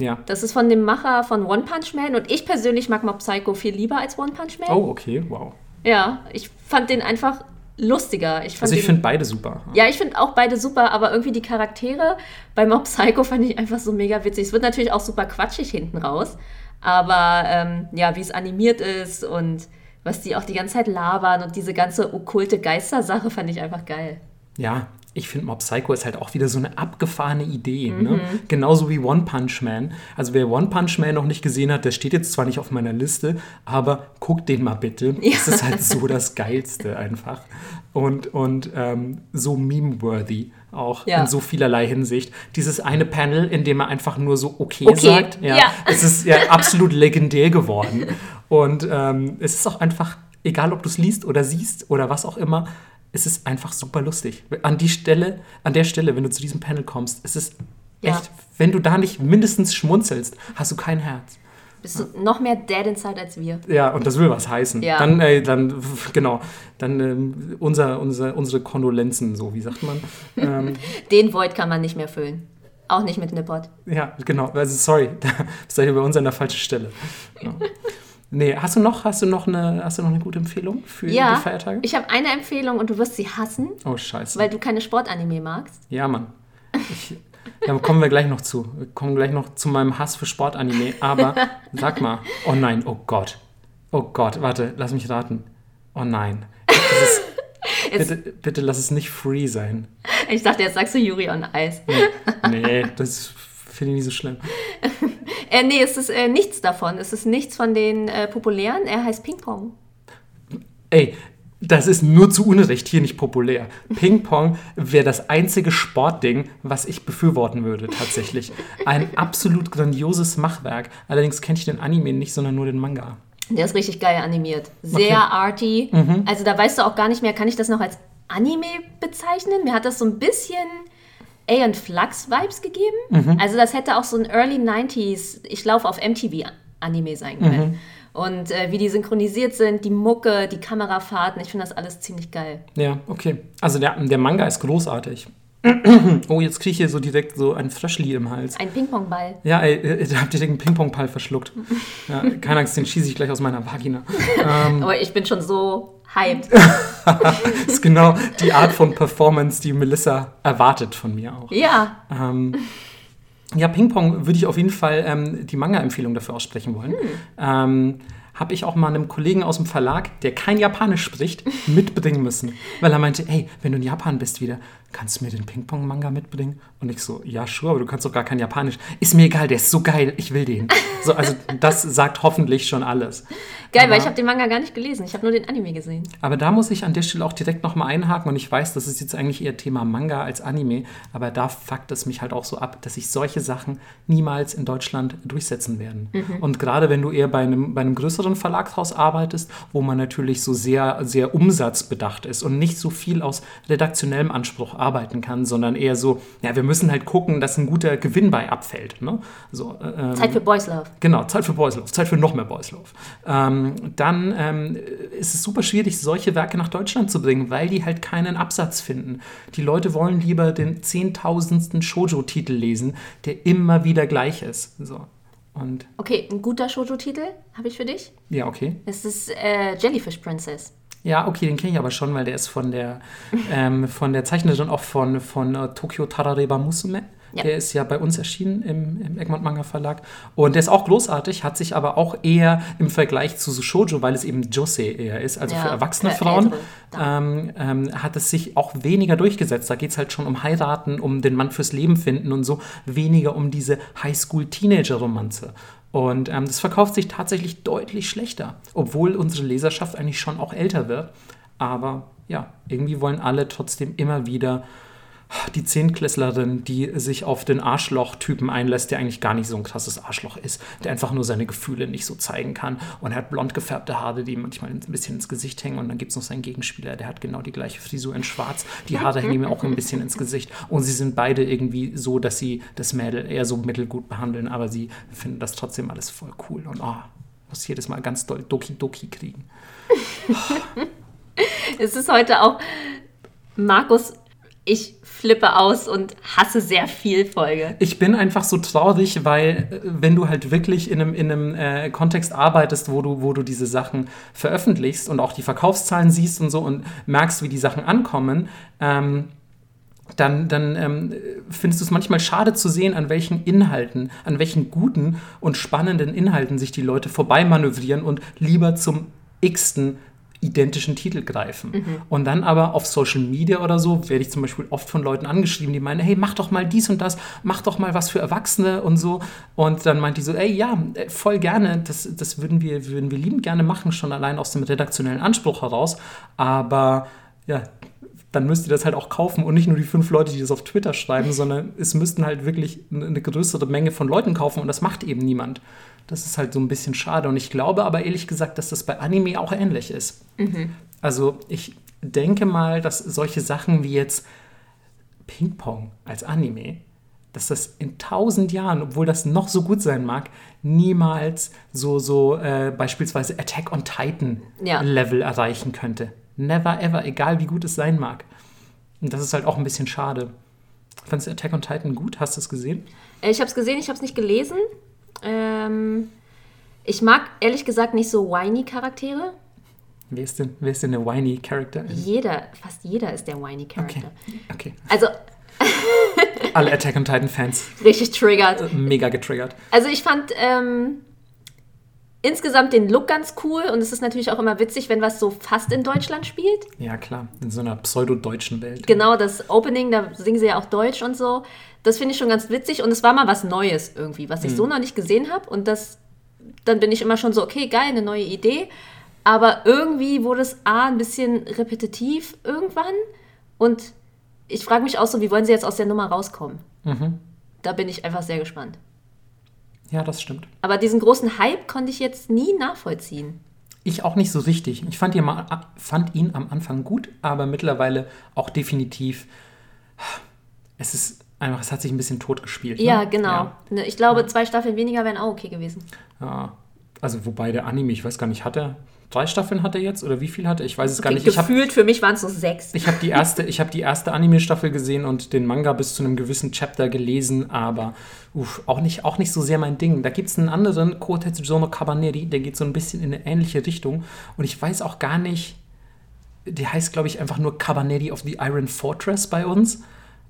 Ja. Das ist von dem Macher von One Punch Man und ich persönlich mag Mob Psycho viel lieber als One Punch Man. Oh, okay, wow. Ja, ich fand den einfach lustiger. Ich Also ich finde beide super. Ja, ich finde auch beide super, aber irgendwie die Charaktere bei Mob Psycho fand ich einfach so mega witzig. Es wird natürlich auch super quatschig hinten raus, aber ähm, ja, wie es animiert ist und was die auch die ganze Zeit labern und diese ganze okkulte Geistersache fand ich einfach geil. Ja, ich finde Mob Psycho ist halt auch wieder so eine abgefahrene Idee. Mhm. Ne? Genauso wie One Punch Man. Also wer One Punch Man noch nicht gesehen hat, der steht jetzt zwar nicht auf meiner Liste, aber guckt den mal bitte. Es ist halt so das Geilste einfach. Und, und ähm, so meme-worthy auch Ja. in so vielerlei Hinsicht. Dieses eine Panel, in dem er einfach nur so okay, Okay, sagt. ja. Es ist ja absolut legendär geworden. Und ähm, es ist auch einfach, egal ob du es liest oder siehst oder was auch immer, es ist einfach super lustig. An die Stelle, an der Stelle, wenn du zu diesem Panel kommst, es ist Ja. echt, wenn du da nicht mindestens schmunzelst, hast du kein Herz. Bist du noch mehr dead inside als wir? Ja, und das will was heißen. Ja. Dann, äh, dann, genau, dann ähm, unser, unser, unsere Kondolenzen, so, wie sagt man? ähm, Den Void kann man nicht mehr füllen. Auch nicht mit Nippot. ja, genau, also sorry, da seid ihr bei uns an der falschen Stelle. Ja. Nee, hast du noch, hast du noch eine, hast du noch eine gute Empfehlung für Ja, die Feiertage? ich habe eine Empfehlung und du wirst sie hassen, oh, scheiße. weil du keine Sportanime magst. Ja, Mann. Ich, da kommen wir gleich noch zu. Wir kommen gleich noch zu meinem Hass für Sportanime. Aber sag mal, oh nein, oh Gott. Oh Gott, warte, lass mich raten. Oh nein. Ist, bitte, bitte lass es nicht free sein. Ich dachte, jetzt sagst du Yuri on Ice. Nee, das finde ich nicht so schlimm. Äh, nee, es ist äh, nichts davon. Es ist nichts von den äh, populären. Er heißt Ping Pong. Ey, das ist nur zu Unrecht hier nicht populär. Ping-Pong wäre das einzige Sportding, was ich befürworten würde, tatsächlich. Ein absolut grandioses Machwerk. Allerdings kenne ich den Anime nicht, sondern nur den Manga. Der ist richtig geil animiert. Sehr Okay. arty. Also da weißt du auch gar nicht mehr, kann ich das noch als Anime bezeichnen? Mir hat das so ein bisschen Aeon Flux Vibes gegeben. Also das hätte auch so ein Early 90s, ich laufe auf MTV Anime sein können. Und äh, wie die synchronisiert sind, die Mucke, die Kamerafahrten, ich finde das alles ziemlich geil. Ja, okay. Also der, der Manga ist großartig. Oh, jetzt kriege ich hier so direkt so ein Fröschli im Hals. Ein Ping-Pong-Ball. Ja, ey, äh, da habt ihr den Ping-Pong-Ball verschluckt. Ja, keine Angst, den schieße ich gleich aus meiner Vagina. Aber ich bin schon so hyped. Das ist genau die Art von Performance, die Melissa erwartet von mir auch. ja, Ähm, ja, Ping-Pong würde ich auf jeden Fall ähm, die Manga-Empfehlung dafür aussprechen wollen. Ähm, Habe ich auch mal einem Kollegen aus dem Verlag, der kein Japanisch spricht, mitbringen müssen. Weil er meinte, ey, wenn du in Japan bist wieder, kannst du mir den Ping-Pong-Manga mitbringen? Und ich so, ja, sure, aber du kannst doch gar kein Japanisch. Ist mir egal, der ist so geil, ich will den. So, also das sagt hoffentlich schon alles. geil, Aber- weil ich habe den Manga gar nicht gelesen. Ich habe nur den Anime gesehen. aber da muss ich an der Stelle auch direkt nochmal einhaken und ich weiß, das ist jetzt eigentlich eher Thema Manga als Anime, aber da fuckt es mich halt auch so ab, dass sich solche Sachen niemals in Deutschland durchsetzen werden. Und gerade wenn du eher bei einem, bei einem größeren größeren Verlagshaus arbeitest, wo man natürlich so sehr, sehr umsatzbedacht ist und nicht so viel aus redaktionellem Anspruch arbeiten kann, sondern eher so, ja, wir müssen halt gucken, dass ein guter Gewinn bei abfällt. Ne? So, ähm, Zeit für Boys Love. Genau, Zeit für Boys Love, Zeit für noch mehr Boys Love. Ähm, dann ähm, ist es super schwierig, solche Werke nach Deutschland zu bringen, weil die halt keinen Absatz finden. Die Leute wollen lieber den zehntausendsten Shoujo-Titel lesen, der immer wieder gleich ist. So. Und okay, ein guter Shoujo-Titel habe ich für dich. Ja, okay. Es ist äh, Jellyfish Princess. Ja, okay, den kenne ich aber schon, weil der ist von der, ähm, von der Zeichnerin auch von, von uh, Tokyo Tarareba Musume. Ja. Der ist ja bei uns erschienen im, im Egmont Manga Verlag. Und der ist auch großartig, hat sich aber auch eher im Vergleich zu Shoujo, weil es eben Josei eher ist, also ja, für erwachsene für Frauen, ähm, ähm, hat es sich auch weniger durchgesetzt. Da geht es halt schon um Heiraten, um den Mann fürs Leben finden und so, weniger um diese Highschool-Teenager-Romanze. Und ähm, das verkauft sich tatsächlich deutlich schlechter, obwohl unsere Leserschaft eigentlich schon auch älter wird. Aber ja, irgendwie wollen alle trotzdem immer wieder die Zehntklässlerin, die sich auf den Arschloch-Typen einlässt, der eigentlich gar nicht so ein krasses Arschloch ist, der einfach nur seine Gefühle nicht so zeigen kann. Und er hat blond gefärbte Haare, die manchmal ein bisschen ins Gesicht hängen. Und dann gibt es noch seinen Gegenspieler, der hat genau die gleiche Frisur in schwarz. Die Haare hängen ihm auch ein bisschen ins Gesicht. Und sie sind beide irgendwie so, dass sie das Mädel eher so mittelgut behandeln, aber sie finden das trotzdem alles voll cool. Und oh, muss jedes Mal ganz doll Doki Doki kriegen. es ist heute auch Markus ich flippe aus und hasse sehr viel Folge. Ich bin einfach so traurig, weil äh, wenn du halt wirklich in einem, in einem äh, Kontext arbeitest, wo du, wo du diese Sachen veröffentlichst und auch die Verkaufszahlen siehst und so und merkst, wie die Sachen ankommen, ähm, dann, dann ähm, findest du es manchmal schade zu sehen, an welchen Inhalten, an welchen guten und spannenden Inhalten sich die Leute vorbeimanövrieren und lieber zum x-ten identischen Titel greifen. Mhm. Und dann aber auf Social Media oder so werde ich zum Beispiel oft von Leuten angeschrieben, die meinen, hey, mach doch mal dies und das, mach doch mal was für Erwachsene und so. Und dann meint die so, ey, ja, äh, voll gerne, das, das würden, wir, würden wir liebend gerne machen, schon allein aus dem redaktionellen Anspruch heraus. Aber ja, dann müsst ihr das halt auch kaufen und nicht nur die fünf Leute, die das auf Twitter schreiben, sondern es müssten halt wirklich eine größere Menge von Leuten kaufen und das macht eben niemand. Das ist halt so ein bisschen schade. Und ich glaube aber ehrlich gesagt, dass das bei Anime auch ähnlich ist. Mhm. Also ich denke mal, dass solche Sachen wie jetzt Ping-Pong als Anime, dass das in tausend Jahren, obwohl das noch so gut sein mag, niemals so, so äh, beispielsweise Attack on Titan ja. Level erreichen könnte. Never ever, egal wie gut es sein mag. Und das ist halt auch ein bisschen schade. Fandest du Attack on Titan gut? Hast du es gesehen? Äh, ich habe es gesehen, ich habe es nicht gelesen. Ähm, ich mag ehrlich gesagt nicht so whiny Charaktere. Wer ist denn, wer ist denn der whiny Charakter? Jeder, fast jeder ist der whiny Charakter. Okay. okay. Also. Alle Attack on Titan Fans. Richtig triggert. Äh, mega getriggert. Also ich fand ähm, insgesamt den Look ganz cool und es ist natürlich auch immer witzig, wenn was so fast in Deutschland spielt. Ja, klar. In so einer pseudo-deutschen Welt. Genau, das Opening, da singen sie ja auch Deutsch und so. Das finde ich schon ganz witzig und es war mal was Neues irgendwie, was ich mhm. so noch nicht gesehen habe. Und das, dann bin ich immer schon so, okay, geil, eine neue Idee. Aber irgendwie wurde es A, ein bisschen repetitiv irgendwann. Und ich frage mich auch so, wie wollen sie jetzt aus der Nummer rauskommen? Mhm. Da bin ich einfach sehr gespannt. Ja, das stimmt. Aber diesen großen Hype konnte ich jetzt nie nachvollziehen. Ich auch nicht so richtig. Ich fand ihn, mal, fand ihn am Anfang gut, aber mittlerweile auch definitiv. Es ist einfach, es hat sich ein bisschen tot gespielt. Ne? Ja, genau. Ja. Ne, ich glaube, ja. zwei Staffeln weniger wären auch okay gewesen. Ja. Also, wobei der Anime, ich weiß gar nicht, hat er drei Staffeln hat er jetzt oder wie viel hat er? Ich weiß es okay, gar nicht. Gefühlt hab, für mich waren es nur sechs. Ich habe die erste, ich habe die erste Anime-Staffel gesehen und den Manga bis zu einem gewissen Chapter gelesen, aber uff, auch nicht, auch nicht so sehr mein Ding. Da gibt es einen anderen Kotetsu Jono Kabaneri, der geht so ein bisschen in eine ähnliche Richtung und ich weiß auch gar nicht. Der heißt, glaube ich, einfach nur Cabaneri of the Iron Fortress bei uns.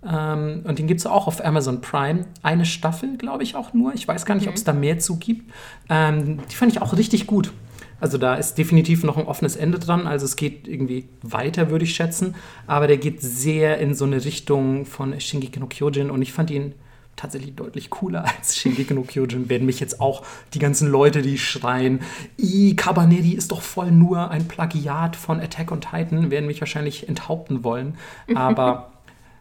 Ähm, und den gibt es auch auf Amazon Prime. Eine Staffel, glaube ich, auch nur. Ich weiß gar nicht, mhm. ob es da mehr zu gibt. Ähm, die fand ich auch richtig gut. Also da ist definitiv noch ein offenes Ende dran. Also es geht irgendwie weiter, würde ich schätzen. Aber der geht sehr in so eine Richtung von Shingeki no Kyojin und ich fand ihn tatsächlich deutlich cooler als Shingeki no Kyojin. Werden mich jetzt auch die ganzen Leute, die schreien, I, Cabaneri ist doch voll nur ein Plagiat von Attack on Titan, werden mich wahrscheinlich enthaupten wollen. Aber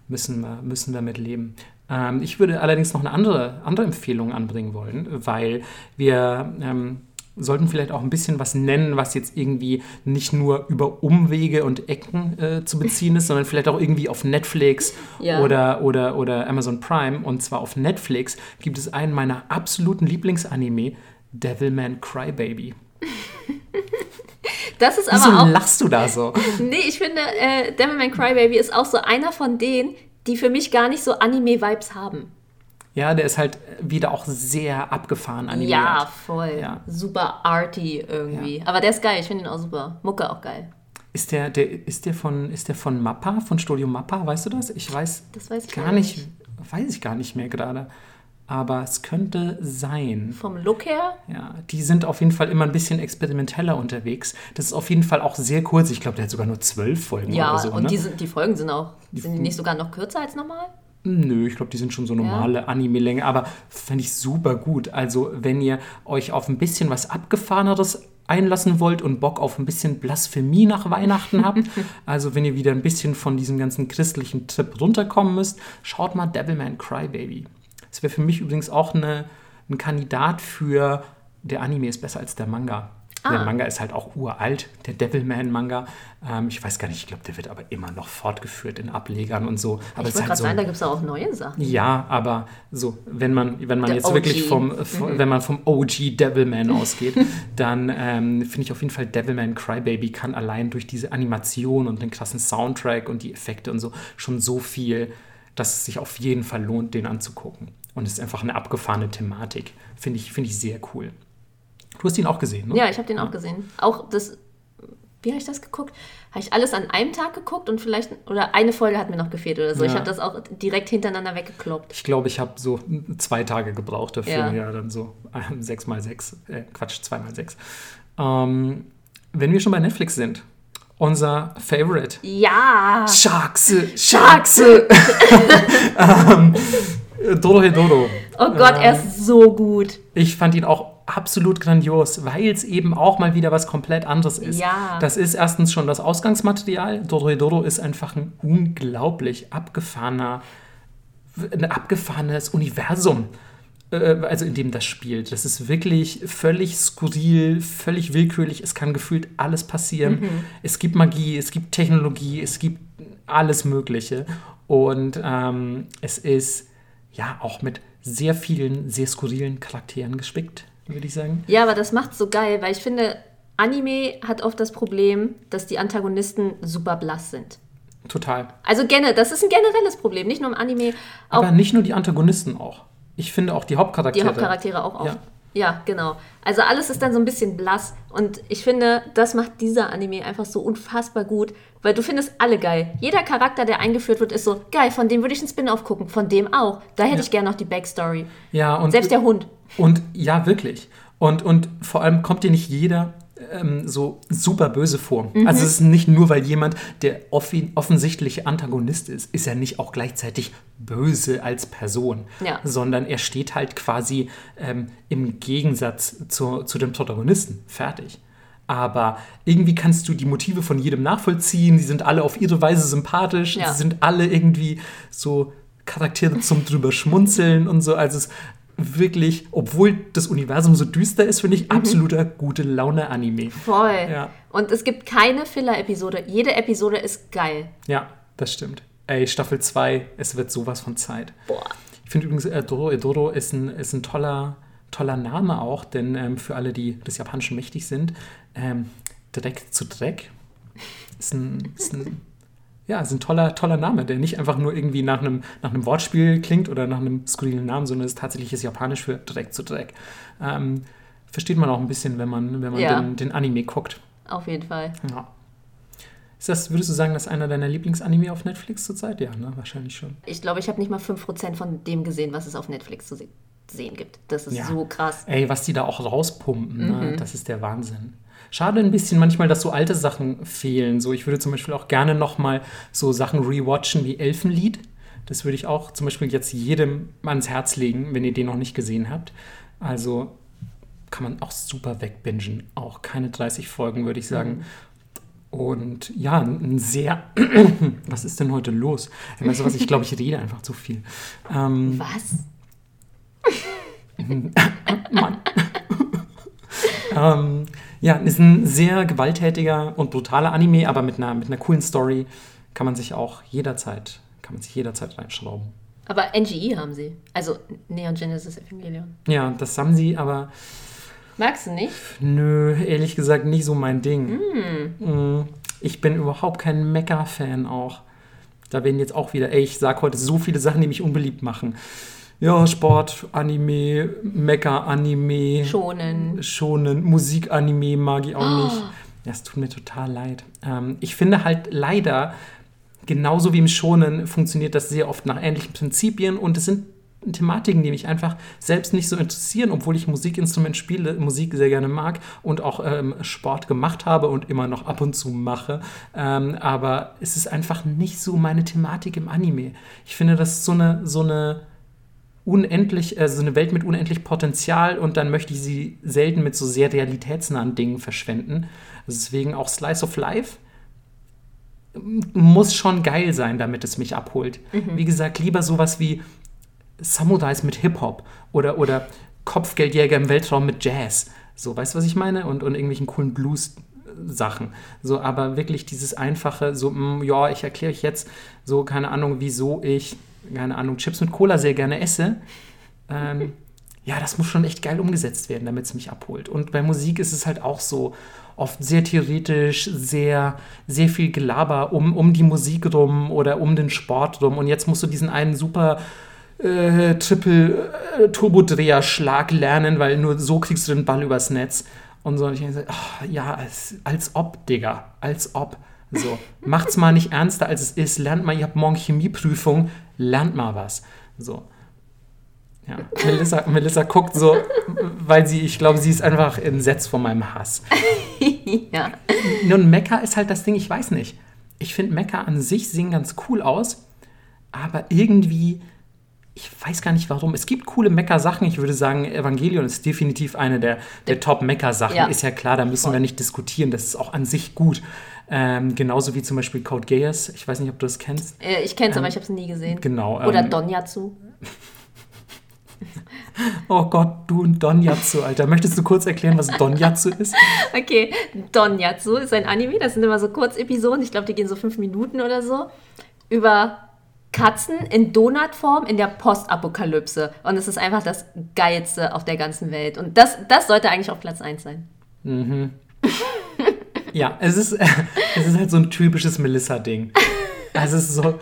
müssen wir, müssen wir mit leben. Ähm, ich würde allerdings noch eine andere, andere Empfehlung anbringen wollen, weil wir ähm, sollten vielleicht auch ein bisschen was nennen, was jetzt irgendwie nicht nur über Umwege und Ecken äh, zu beziehen ist, sondern vielleicht auch irgendwie auf Netflix Ja. oder, oder, oder Amazon Prime. Und zwar auf Netflix gibt es einen meiner absoluten Lieblingsanime, Devilman Crybaby. Das ist Wieso aber auch. lachst du da so? Nee, ich finde, äh, Devilman Crybaby ist auch so einer von denen, die für mich gar nicht so Anime-Vibes haben. Ja, der ist halt wieder auch sehr abgefahren animiert. Ja, voll. Ja. Super arty irgendwie. Aber der ist geil, ich finde ihn auch super. Mucke auch geil. Ist der, der, ist der von, ist der von Mappa, von Studio Mappa, weißt du das? Ich weiß, Das weiß ich gar gar nicht, nicht. weiß ich gar nicht mehr gerade. Aber es könnte sein. Vom Look her, Ja, die sind auf jeden Fall immer ein bisschen experimenteller unterwegs. Das ist auf jeden Fall auch sehr kurz. Ich glaube, der hat sogar nur zwölf Folgen ja, oder so. und ne? die, sind, die Folgen sind auch, sind die nicht sogar noch kürzer als normal? Nö, ich glaube, die sind schon so normale Anime-Länge, aber fände ich super gut. Also, wenn ihr euch auf ein bisschen was Abgefahreneres einlassen wollt und Bock auf ein bisschen Blasphemie nach Weihnachten habt, also wenn ihr wieder ein bisschen von diesem ganzen christlichen Trip runterkommen müsst, schaut mal Devilman Crybaby. Das wäre für mich übrigens auch eine, ein Kandidat für der Anime ist besser als der Manga. Der Ah. Manga ist halt auch uralt, der Devilman-Manga. Ähm, ich weiß gar nicht, ich glaube, der wird aber immer noch fortgeführt in Ablegern und so. Aber ich wollte halt gerade so sagen, da gibt es auch neue Sachen. ja, aber so, wenn man, wenn man Der jetzt OG. wirklich vom, v- wenn man vom OG Devilman ausgeht, dann ähm, finde ich auf jeden Fall Devilman Crybaby kann allein durch diese Animation und den krassen Soundtrack und die Effekte und so schon so viel, dass es sich auf jeden Fall lohnt, den anzugucken. Und es ist einfach eine abgefahrene Thematik. Finde ich, finde ich sehr cool. Du hast ihn auch gesehen, ne? Ja, ich habe den auch gesehen. Auch das, wie habe ich das geguckt? Habe ich alles an einem Tag geguckt und vielleicht, oder eine Folge hat mir noch gefehlt oder so. Ich Ja. habe das auch direkt hintereinander weggekloppt. Ich glaube, ich habe so zwei Tage gebraucht dafür. Ja. Ja, dann so ähm, sechs mal sechs, äh, Quatsch, zwei mal sechs. Ähm, wenn wir schon bei Netflix sind, unser Favorite. Ja! Sharkse, Sharkse. ähm, Dorohedoro. Oh Gott, er ist so gut. Ich fand ihn auch absolut grandios, weil es eben auch mal wieder was komplett anderes ist. Ja. Das ist erstens schon das Ausgangsmaterial. Dorohedoro ist einfach ein unglaublich abgefahrener, ein abgefahrenes Universum, äh, also in dem das spielt. Das ist wirklich völlig skurril, völlig willkürlich. Es kann gefühlt alles passieren. Es gibt Magie, es gibt Technologie, es gibt alles Mögliche. Und ähm, es ist ja auch mit sehr vielen, sehr skurrilen Charakteren gespickt, würde ich sagen. Ja, aber das macht's so geil, weil ich finde, Anime hat oft das Problem, dass die Antagonisten super blass sind. Total. Also generell, das ist ein generelles Problem, nicht nur im Anime, auch Aber nicht nur die Antagonisten auch. Ich finde auch die Hauptcharaktere. die Hauptcharaktere auch oft. Ja. Ja. genau. Also alles ist dann so ein bisschen blass und ich finde, das macht dieser Anime einfach so unfassbar gut, weil du findest alle geil. Jeder Charakter, der eingeführt wird, ist so geil, von dem würde ich einen Spin-off gucken, von dem auch. Da hätte Ja. ich gerne noch die Backstory. Ja, und Selbst der Hund. Und ja, wirklich. Und, und vor allem kommt dir nicht jeder ähm, so super böse vor. Mhm. Also es ist nicht nur, weil jemand der offi offensichtliche Antagonist ist, ist er nicht auch gleichzeitig böse als Person, Ja. sondern er steht halt quasi ähm, im Gegensatz zu, zu dem Protagonisten. Fertig. Aber irgendwie kannst du die Motive von jedem nachvollziehen. Die sind alle auf ihre Weise sympathisch. Ja. Sie sind alle irgendwie so Charaktere zum drüber schmunzeln und so. Also es wirklich, obwohl das Universum so düster ist, finde ich absoluter gute Laune-Anime. Voll. Ja. Und es gibt keine Filler-Episode. Jede Episode ist geil. Ja, das stimmt. Ey, Staffel 2, es wird sowas von Zeit. Boah. Ich finde übrigens, äh, Doro Edoro ist ein, ist ein toller, toller Name auch, denn ähm, für alle, die des Japanischen mächtig sind, ähm, Dreck zu Dreck ist ein, ist ein, ja, ist ein toller, toller Name, der nicht einfach nur irgendwie nach einem, nach einem Wortspiel klingt oder nach einem skurrilen Namen, sondern ist tatsächlich Japanisch für Dreck zu Dreck. Ähm, versteht man auch ein bisschen, wenn man, wenn man Ja. den, den Anime guckt. Auf jeden Fall. Ja. Ist das, würdest du sagen, das ist einer deiner Lieblingsanime auf Netflix zurzeit? Ja, ne? Wahrscheinlich schon. Ich glaube, ich habe nicht mal 5% von dem gesehen, was es auf Netflix zu se sehen gibt. Das ist Ja. so krass. Ey, was die da auch rauspumpen, Mhm. ne? das ist der Wahnsinn. Schade ein bisschen manchmal, dass so alte Sachen fehlen. So, ich würde zum Beispiel auch gerne noch mal so Sachen rewatchen wie Elfenlied. Das würde ich auch zum Beispiel jetzt jedem ans Herz legen, wenn ihr den noch nicht gesehen habt. Also kann man auch super wegbingen. Auch keine 30 Folgen, würde ich sagen. Und ja, ein sehr. was ist denn heute los? Weißt du was? Ich glaube, ich rede einfach zu viel. Ähm, Was? Mann. ähm, ja, ist ein sehr gewalttätiger und brutaler Anime, aber mit einer, mit einer coolen Story kann man sich auch jederzeit, kann man sich jederzeit reinschrauben. Aber NGE haben sie. Also Neon Genesis Evangelion. Ja, das haben sie, aber Magst du nicht? nö, ehrlich gesagt nicht so mein Ding. Mm, Ich bin überhaupt kein Mecha-Fan auch. Da werden jetzt auch wieder, ey, ich sag heute so viele Sachen, die mich unbeliebt machen. Ja, Sport, Anime, Mecha-Anime. Schonen. Schonen, Musik-Anime mag ich auch nicht. Ja, es tut mir total leid. Ähm, ich finde halt leider, genauso wie im Schonen, funktioniert das sehr oft nach ähnlichen Prinzipien und es sind Thematiken, die mich einfach selbst nicht so interessieren, obwohl ich Musikinstrument spiele, Musik sehr gerne mag und auch ähm, Sport gemacht habe und immer noch ab und zu mache. Ähm, aber es ist einfach nicht so meine Thematik im Anime. Ich finde, das ist so eine, so eine unendlich, also eine Welt mit unendlich Potenzial und dann möchte ich sie selten mit so sehr realitätsnahen Dingen verschwenden. Deswegen auch Slice of Life muss schon geil sein, damit es mich abholt. Wie gesagt, lieber sowas wie Samurais mit Hip-Hop oder, oder Kopfgeldjäger im Weltraum mit Jazz. So, weißt du, was ich meine? Und, und irgendwelchen coolen Blues-Sachen. So, aber wirklich dieses einfache, so, mm, ja, ich erkläre euch jetzt so, keine Ahnung, wieso ich, keine Ahnung, Chips mit Cola sehr gerne esse. Ähm, ja, das muss schon echt geil umgesetzt werden, damit es mich abholt. Und bei Musik ist es halt auch so oft sehr theoretisch, sehr, sehr viel Gelaber um, um die Musik rum oder um den Sport rum. Und jetzt musst du diesen einen super äh, Triple-Turbodreher-Schlag lernen, weil nur so kriegst du den Ball übers Netz. Und so, und ich denke, oh, ja, als, als ob, Digga, als ob. So, macht's mal nicht ernster, als es ist. Lernt mal, ihr habt morgen Chemieprüfung, lernt mal was. So. Ja, Melissa, Melissa guckt so, weil sie, ich glaube, sie ist einfach entsetzt von meinem Hass. ja. Nun, Mecca ist halt das Ding, ich weiß nicht. Ich finde Mecca an sich sehen ganz cool aus, aber irgendwie, ich weiß gar nicht warum. Es gibt coole Mecca-Sachen. Ich würde sagen, Evangelion ist definitiv eine der, der Top-Mecca-Sachen. Ja. Ist ja klar, da müssen Voll. wir nicht diskutieren. Das ist auch an sich gut. Ähm, genauso wie zum Beispiel Code Geass. Ich weiß nicht, ob du das kennst. Äh, ich kenn's, aber ich habe es nie gesehen. Genau. Oder ähm, Donjatsu. Oh Gott, du und Donjatsu, Alter. Möchtest du kurz erklären, was Donjatsu ist? Okay, Donjatsu ist ein Anime, das sind immer so Kurzepisoden, ich glaube, die gehen so fünf Minuten oder so, über Katzen in Donutform in der Postapokalypse. Und es ist einfach das Geilste auf der ganzen Welt. Und das, das sollte eigentlich auf Platz 1 sein. Ja, es ist, es ist halt so ein typisches Melissa-Ding. Also es ist so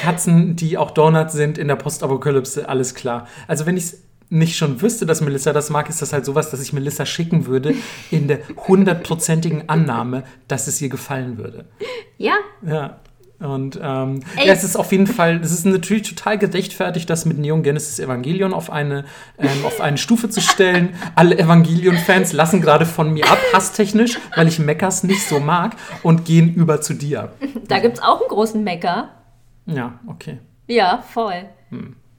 Katzen, die auch Donuts sind in der Postapokalypse, alles klar. Also wenn ich es nicht schon wüsste, dass Melissa das mag, ist das halt sowas, dass ich Melissa schicken würde, in der hundertprozentigen Annahme, dass es ihr gefallen würde. Ja, Ja. Und ähm, ja, es ist auf jeden Fall, es ist natürlich total gerechtfertigt, das mit Neon Genesis Evangelion auf eine, ähm, auf eine Stufe zu stellen. Alle Evangelion-Fans lassen gerade von mir ab, hasstechnisch, weil ich Meckers nicht so mag und gehen über zu dir. da gibt es auch einen großen Mecker. Ja, okay. Ja, voll.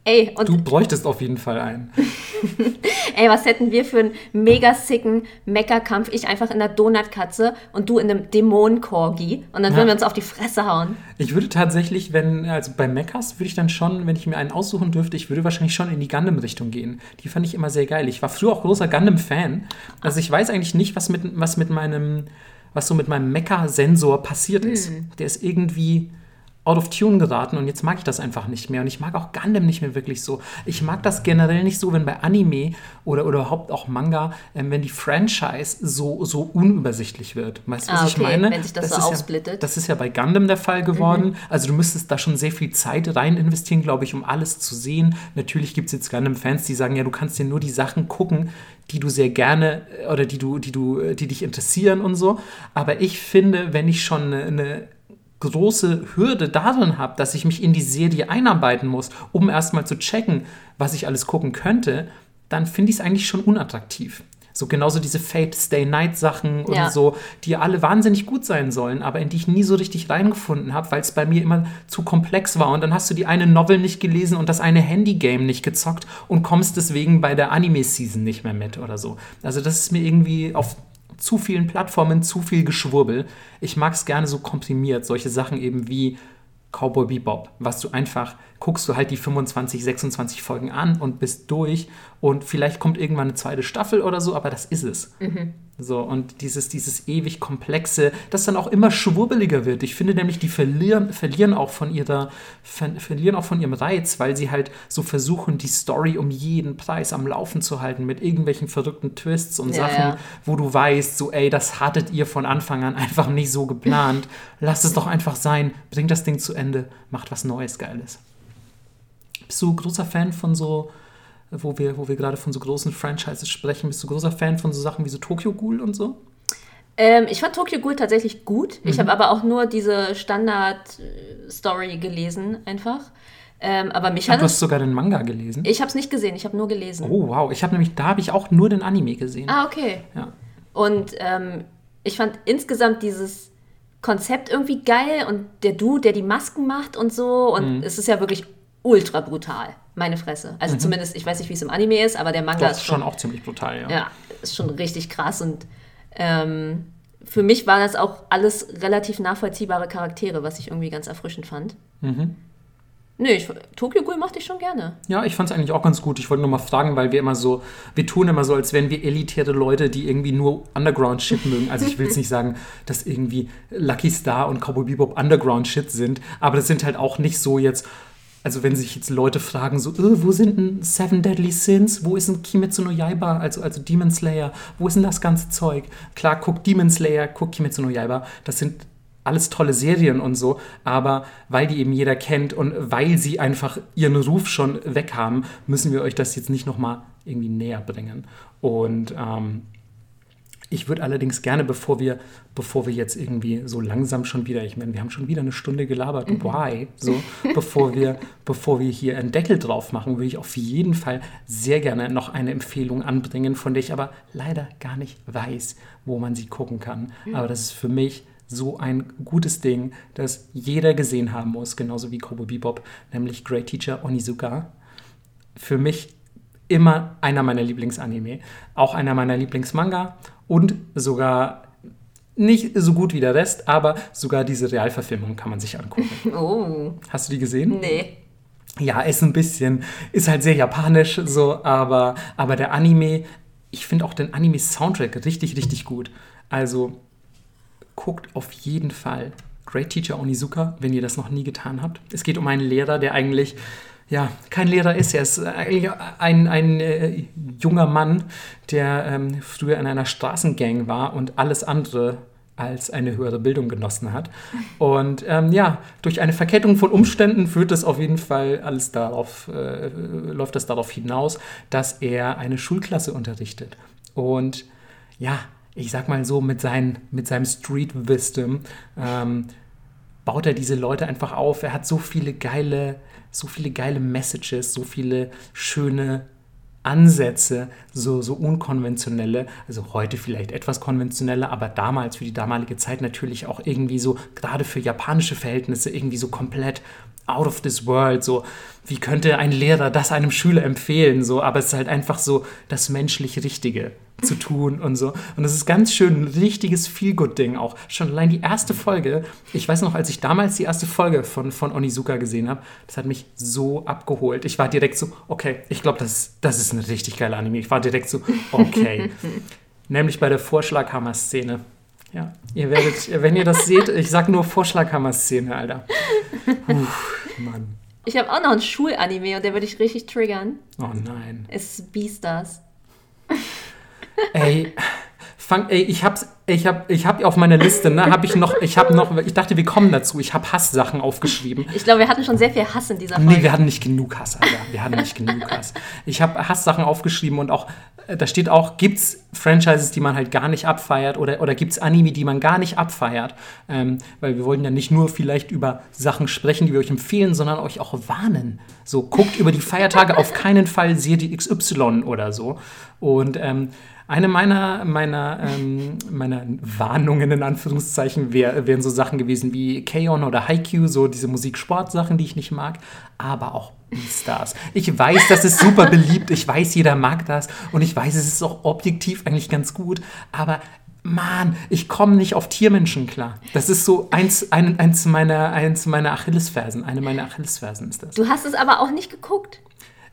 Ey, Du bräuchtest auf jeden Fall einen. ey, was hätten wir für einen mega sicken Meckerkampf? Ich einfach in der Donutkatze und du in einem Dämonen-Corgi. Und dann würden Ja. wir uns auf die Fresse hauen. Ich würde tatsächlich, wenn, also bei Mechas würde ich dann schon, wenn ich mir einen aussuchen dürfte, ich würde wahrscheinlich schon in die Gundam-Richtung gehen. Die fand ich immer sehr geil. Ich war früher auch großer Gundam-Fan. Also ich weiß eigentlich nicht, was mit, was mit meinem, was so mit meinem Mecha-Sensor passiert ist. Der ist irgendwie out of tune geraten und jetzt mag ich das einfach nicht mehr. Und ich mag auch Gundam nicht mehr wirklich so. Ich mag das generell nicht so, wenn bei Anime oder, oder überhaupt auch Manga, ähm, wenn die Franchise so, so unübersichtlich wird. Weißt du, was Ah, ich okay, meine? wenn sich das so ist aufsplittet. Ja, das ist ja bei Gundam der Fall geworden. Also du müsstest da schon sehr viel Zeit rein investieren, glaube ich, um alles zu sehen. Natürlich gibt es jetzt Gundam-Fans, die sagen, ja, du kannst dir nur die Sachen gucken, die du sehr gerne äh, oder die du, die du, äh, die dich interessieren und so. Aber ich finde, wenn ich schon eine, eine große Hürde darin habe, dass ich mich in die Serie einarbeiten muss, um erstmal zu checken, was ich alles gucken könnte, dann finde ich es eigentlich schon unattraktiv. So genauso diese Fate Stay Night Sachen und Ja. so, die alle wahnsinnig gut sein sollen, aber in die ich nie so richtig reingefunden habe, weil es bei mir immer zu komplex war. Und dann hast du die eine Novel nicht gelesen und das eine Handy-Game nicht gezockt und kommst deswegen bei der Anime-Season nicht mehr mit oder so. Also das ist mir irgendwie auf zu vielen Plattformen zu viel Geschwurbel. Ich mag es gerne so komprimiert, solche Sachen eben wie Cowboy Bebop, was du einfach, guckst du halt die 25, 26 Folgen an und bist durch und vielleicht kommt irgendwann eine zweite Staffel oder so, aber das ist es. So, und dieses, dieses ewig komplexe, das dann auch immer schwurbeliger wird. Ich finde nämlich, die verlieren, verlieren, auch von ihrer, ver, verlieren auch von ihrem Reiz, weil sie halt so versuchen, die Story um jeden Preis am Laufen zu halten mit irgendwelchen verrückten Twists und Ja, Sachen, ja. wo du weißt, so, ey, das hattet ihr von Anfang an einfach nicht so geplant. Lasst es doch einfach sein, bringt das Ding zu Ende, macht was Neues, Geiles. Bist du großer Fan von so, wo wir, wo wir gerade von so großen Franchises sprechen, bist du großer Fan von so Sachen wie so Tokyo Ghoul und so? Ähm, ich fand Tokyo Ghoul tatsächlich gut. Mhm. Ich habe aber auch nur diese Standard-Story gelesen, einfach. Ähm, aber mich hat du es. hast sogar den Manga gelesen. Ich habe es nicht gesehen, ich habe nur gelesen. Oh, wow. Ich habe nämlich, da habe ich auch nur den Anime gesehen. Ah, okay. Ja. Und ähm, ich fand insgesamt dieses Konzept irgendwie geil und der Dude, der die Masken macht und so. Und Mhm. es ist ja wirklich ultra brutal. Meine Fresse. Also zumindest, ich weiß nicht, wie es im Anime ist, aber der Manga Mhm. Das ist ist schon auch ziemlich brutal, ja. ja, ist schon richtig krass. Und ähm, für mich waren das auch alles relativ nachvollziehbare Charaktere, was ich irgendwie ganz erfrischend fand. Mhm. Nö, ich, Tokyo Ghoul mochte ich schon gerne. Ja, ich fand es eigentlich auch ganz gut. Ich wollte nur mal fragen, weil wir immer so, wir tun immer so, als wären wir elitäre Leute, die irgendwie nur Underground-Shit mögen. Also ich will jetzt nicht sagen, dass irgendwie Lucky Star und Cowboy Bebop Underground-Shit sind, aber das sind halt auch nicht so jetzt, also wenn sich jetzt Leute fragen, so, äh, wo sind denn Seven Deadly Sins? Wo ist denn Kimetsu no Yaiba, also, also Demon Slayer? Wo ist denn das ganze Zeug? Klar, guck Demon Slayer, guck Kimetsu no Yaiba. Das sind alles tolle Serien und so, aber weil die eben jeder kennt und weil sie einfach ihren Ruf schon weg haben, müssen wir euch das jetzt nicht nochmal irgendwie näher bringen. Und ähm, ich würde allerdings gerne, bevor wir, bevor wir jetzt irgendwie so langsam schon wieder, ich meine, wir haben schon wieder eine Stunde gelabert, why? So, bevor wir, bevor wir hier einen Deckel drauf machen, würde ich auf jeden Fall sehr gerne noch eine Empfehlung anbringen, von der ich aber leider gar nicht weiß, wo man sie gucken kann. Aber das ist für mich so ein gutes Ding, das jeder gesehen haben muss, genauso wie Kobo Bebop, nämlich Great Teacher Onizuka. Für mich immer einer meiner Lieblingsanime, auch einer meiner Lieblingsmanga und sogar nicht so gut wie der Rest, aber sogar diese Realverfilmung kann man sich angucken. Oh, Hast du die gesehen? nee. Ja, ist ein bisschen, ist halt sehr japanisch so, aber, aber der Anime, ich finde auch den Anime-Soundtrack richtig, richtig gut. Also guckt auf jeden Fall Great Teacher Onizuka, wenn ihr das noch nie getan habt. Es geht um einen Lehrer, der eigentlich ja, kein Lehrer ist. Er ist eigentlich ein, ein äh, junger Mann, der ähm, früher in einer Straßengang war und alles andere als eine höhere Bildung genossen hat. Und ähm, ja, durch eine Verkettung von Umständen führt es auf jeden Fall alles darauf, äh, läuft das darauf hinaus, dass er eine Schulklasse unterrichtet. Und ja, ich sag mal so, mit, seinen, mit seinem Street Wisdom ähm, baut er diese Leute einfach auf. Er hat so viele geile, so viele geile Messages, so viele schöne Ansätze, so, so unkonventionelle, also heute vielleicht etwas konventioneller, aber damals für die damalige Zeit natürlich auch irgendwie so, gerade für japanische Verhältnisse, irgendwie so komplett out of this world. So, wie könnte ein Lehrer das einem Schüler empfehlen? So, aber es ist halt einfach so das menschlich Richtige zu tun und so. Und das ist ganz schön ein richtiges Feel-Good-Ding auch. Schon allein die erste Folge, ich weiß noch, als ich damals die erste Folge von, von Onizuka gesehen habe, das hat mich so abgeholt. Ich war direkt so, okay, ich glaube, das, das ist eine richtig geile Anime. Ich war direkt so, okay. Nämlich bei der Vorschlaghammer-Szene. Ja, ihr werdet, wenn ihr das seht, ich sag nur Vorschlaghammer-Szene, Alter. Puh, Mann. Ich habe auch noch einen Schulanime und der würde ich richtig triggern. Oh nein. Es ist Beastars. Ey, fang, ey, ich hab's, ich hab, ich hab auf meiner Liste, ne, hab ich noch, ich hab noch, ich dachte, wir kommen dazu. Ich habe Hasssachen aufgeschrieben. Ich glaube, wir hatten schon sehr viel Hass in dieser Folge. Nee, wir hatten nicht genug Hass, Alter. Wir hatten nicht genug Hass. Ich habe Hasssachen aufgeschrieben und auch, äh, da steht auch, gibt's Franchises, die man halt gar nicht abfeiert oder, oder gibt's Anime, die man gar nicht abfeiert? Ähm, weil wir wollen ja nicht nur vielleicht über Sachen sprechen, die wir euch empfehlen, sondern euch auch warnen. So, guckt über die Feiertage auf keinen Fall Serie XY oder so. Und ähm, eine meiner, meiner, ähm, meiner Warnungen in Anführungszeichen wär, wären so Sachen gewesen wie K-On! oder Haikyuu, so diese Musik-Sport-Sachen, die ich nicht mag, aber auch Stars. Ich weiß, das ist super beliebt, ich weiß, jeder mag das und ich weiß, es ist auch objektiv eigentlich ganz gut, aber Mann, ich komme nicht auf Tiermenschen klar. Das ist so eins, ein, eins, meiner, eins meiner Achillesfersen. Eine meiner Achillesfersen ist das. Du hast es aber auch nicht geguckt.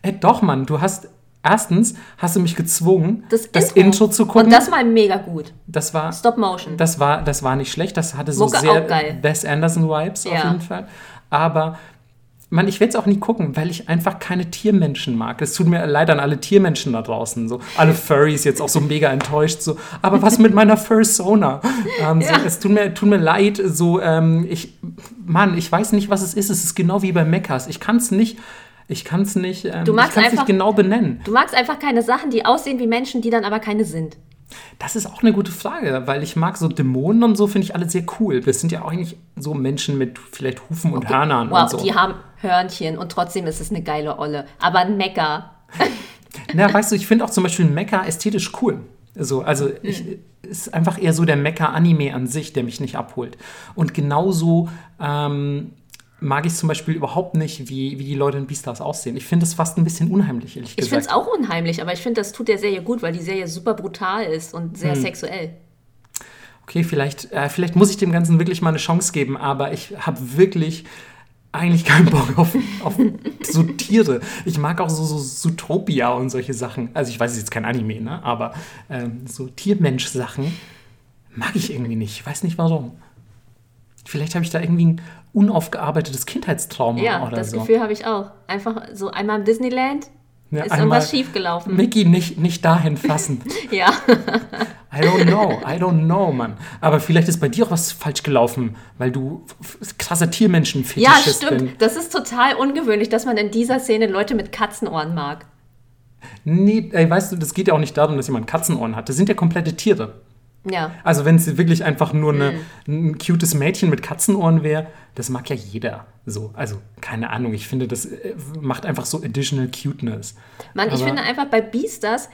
Ey, doch, Mann, du hast. Erstens hast du mich gezwungen, Das, Intro. Intro. zu gucken. Und das war mega gut. das war Stop Motion. Das war, das war nicht schlecht. Das hatte so Mucke sehr. Wes Anderson-Vibes auf Ja. jeden Fall. Aber man, ich werde es auch nie gucken, weil ich einfach keine Tiermenschen mag. Es tut mir leid an alle Tiermenschen da draußen. So. Alle Furries jetzt auch so mega enttäuscht. So. Aber was mit meiner Fursona? Ähm, so, Ja. es tut mir, tut mir leid. So, ähm, ich, Mann, ich weiß nicht, was es ist. Es ist genau wie bei Mechas. Ich kann es nicht. Ich kann es nicht, ähm, Du ich magst kann's nicht einfach- genau benennen. Du magst einfach keine Sachen, die aussehen wie Menschen, die dann aber keine sind. Das ist auch eine gute Frage, weil ich mag so Dämonen und so, finde ich alle sehr cool. Das sind ja auch eigentlich so Menschen mit vielleicht Hufen und Hörnern Wow, und so. die haben Hörnchen und trotzdem ist es eine geile Olle. Aber ein Mecker. Na, weißt du, ich finde auch zum Beispiel Mecha ästhetisch cool. So, also ich, ist einfach eher so der Mecha-Anime an sich, der mich nicht abholt. Und genauso ähm, mag ich zum Beispiel überhaupt nicht, wie, wie die Leute in Beastars aussehen. Ich finde es fast ein bisschen unheimlich, ehrlich Ich finde gesagt. es auch unheimlich, aber ich finde, das tut der Serie gut, weil die Serie super brutal ist und sehr Hm. sexuell. Okay, vielleicht, äh, vielleicht muss ich dem Ganzen wirklich mal eine Chance geben, aber ich habe wirklich eigentlich keinen Bock auf, auf so Tiere. Ich mag auch so, so Zootopia und solche Sachen. Also ich weiß, es ist jetzt kein Anime, ne? aber ähm, so Tiermensch-Sachen mag ich irgendwie nicht. Ich weiß nicht warum. Vielleicht habe ich da irgendwie ein unaufgearbeitetes Kindheitstrauma Ja, oder das so. Gefühl habe ich auch. Einfach so einmal im Disneyland Ja, ist irgendwas schiefgelaufen. Mickey, nicht, nicht dahin fassen. Ja. I don't know, I don't know, Mann. Aber vielleicht ist bei dir auch was falsch gelaufen, weil du f- f- krasser ja, stimmt. bin. Das ist total ungewöhnlich, dass man in dieser Szene Leute mit Katzenohren mag. Nee, ey, weißt du, das geht ja auch nicht darum, dass jemand Katzenohren hat. Das sind ja komplette Tiere. Ja. Also wenn es wirklich einfach nur eine, Mhm. ein cutes Mädchen mit Katzenohren wäre, das mag ja jeder. So, also keine Ahnung. Ich finde, das äh, macht einfach so additional cuteness. Mann, ich finde einfach bei Beastars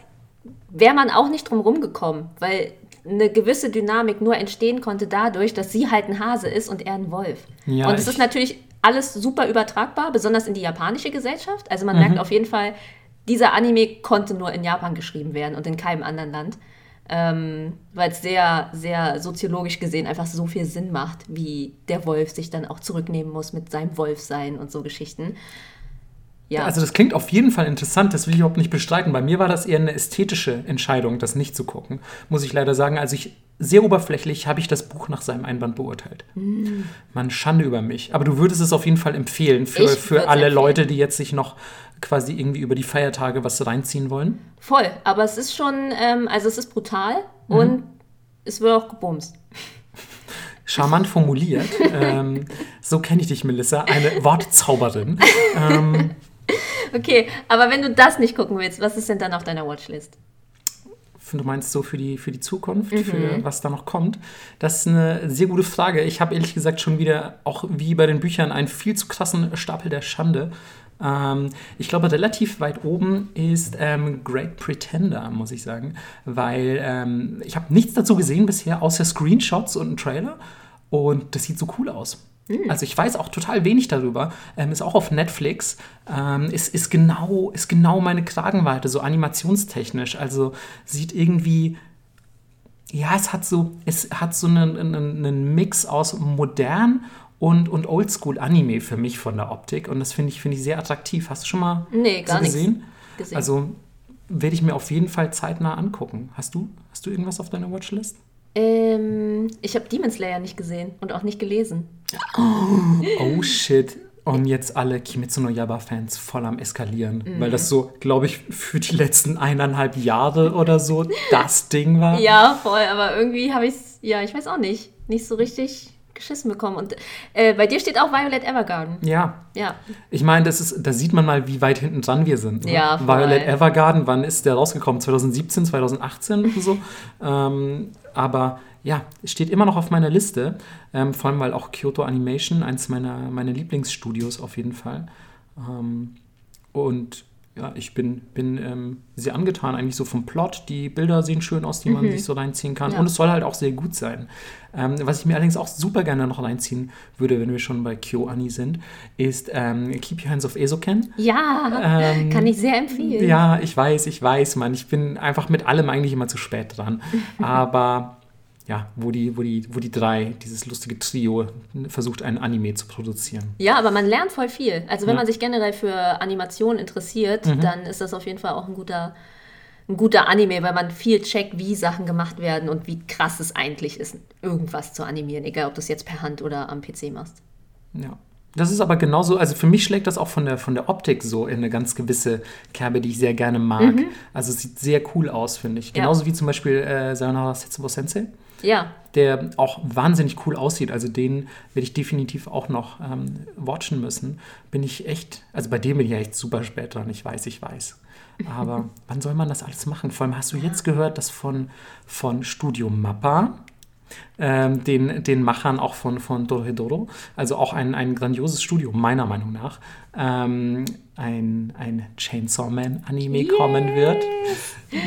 wäre man auch nicht drum rumgekommen, weil eine gewisse Dynamik nur entstehen konnte dadurch, dass sie halt ein Hase ist und er ein Wolf. Ja, und es ist natürlich alles super übertragbar, besonders in die japanische Gesellschaft. Also Mhm. man merkt auf jeden Fall, dieser Anime konnte nur in Japan geschrieben werden und in keinem anderen Land. Ähm, weil es sehr, sehr soziologisch gesehen einfach so viel Sinn macht, wie der Wolf sich dann auch zurücknehmen muss mit seinem Wolfsein und so Geschichten. Ja. Also das klingt auf jeden Fall interessant, das will ich überhaupt nicht bestreiten. Bei mir war das eher eine ästhetische Entscheidung, das nicht zu gucken, muss ich leider sagen. Also ich sehr oberflächlich habe ich das Buch nach seinem Einband beurteilt. Man Schande über mich. Aber du würdest es auf jeden Fall empfehlen für, Ich für alle empfehlen. Leute, die jetzt sich noch quasi irgendwie über die Feiertage was reinziehen wollen. Voll, aber es ist schon, ähm, also es ist brutal Mhm. und es wird auch gebumst. Charmant formuliert. ähm, so kenne ich dich, Melissa, eine Wortzauberin. ähm, Okay, aber wenn du das nicht gucken willst, was ist denn dann auf deiner Watchlist? Du meinst so für die, für die Zukunft, Mhm. für was da noch kommt? Das ist eine sehr gute Frage. Ich habe ehrlich gesagt schon wieder, auch wie bei den Büchern, einen viel zu krassen Stapel der Schande. Ähm, ich glaube, relativ weit oben ist ähm, Great Pretender, muss ich sagen. Weil ähm, ich habe nichts dazu gesehen bisher, außer Screenshots und einen Trailer. Und das sieht so cool aus. Also ich weiß auch total wenig darüber. Ähm, ist auch auf Netflix. Ähm, ist, ist, genau, ist genau meine Kragenweite, so animationstechnisch. Also sieht irgendwie. Ja, es hat so, es hat so einen, einen, einen Mix aus modern und, und Oldschool-Anime für mich von der Optik. Und das finde ich, finde ich sehr attraktiv. Hast du schon mal Nee, gar so gesehen? gesehen. Also werde ich mir auf jeden Fall zeitnah angucken. Hast du, hast du irgendwas auf deiner Watchlist? ähm, ich habe Demon Slayer nicht gesehen und auch nicht gelesen. Oh shit. Und jetzt alle Kimetsu no Yaiba-Fans voll am Eskalieren. Mhm. Weil das so, glaube ich, für die letzten eineinhalb Jahre oder so das Ding war. Ja, voll, aber irgendwie habe ich es, ja, ich weiß auch nicht, nicht so richtig geschissen bekommen. Und äh, bei dir steht auch Violet Evergarden. Ja. Ja, Ich meine, das ist, da sieht man mal, wie weit hinten dran wir sind. Ne? Ja, voll. Violet Evergarden, wann ist der rausgekommen? 2017, 2018 und so. ähm, aber ja, es steht immer noch auf meiner Liste. Ähm, vor allem, weil auch Kyoto Animation, eins meiner, meiner Lieblingsstudios auf jeden Fall. Ähm, und ja, ich bin, bin ähm, sehr angetan eigentlich so vom Plot. Die Bilder sehen schön aus, die man sich so reinziehen kann. Ja. Und es soll halt auch sehr gut sein. Ähm, was ich mir allerdings auch super gerne noch reinziehen würde, wenn wir schon bei KyoAni sind, ist ähm, Keep Your Hands Off Esoken. ja, Ähm, kann ich sehr empfehlen. Ja, ich weiß, ich weiß, Mann. Ich bin einfach mit allem eigentlich immer zu spät dran. Aber ja, wo die, wo die, wo die drei, dieses lustige Trio, versucht, ein Anime zu produzieren. Ja, aber man lernt voll viel. Also wenn Ja. man sich generell für Animation interessiert, Mhm. dann ist das auf jeden Fall auch ein guter, ein guter Anime, weil man viel checkt, wie Sachen gemacht werden und wie krass es eigentlich ist, irgendwas zu animieren, egal ob du es jetzt per Hand oder am PC machst. Ja. Das ist aber genauso, also für mich schlägt das auch von der, von der Optik so in eine ganz gewisse Kerbe, die ich sehr gerne mag. Also es sieht sehr cool aus, finde ich. Mhm. Ja. Genauso wie zum Beispiel äh, Sayonara Setsubo Sensei, Ja, der auch wahnsinnig cool aussieht. Also den werde ich definitiv auch noch ähm, watchen müssen. Bin ich echt, also bei dem bin ich ja echt super spät dran, ich weiß, ich weiß. Aber wann soll man das alles machen? Vor allem hast du jetzt gehört, dass von, von Studio Mappa, ähm, den, den Machern auch von, von Dorohedoro, also auch ein, ein grandioses Studio, meiner Meinung nach, ähm, ein, ein Chainsaw Man-Anime kommen wird.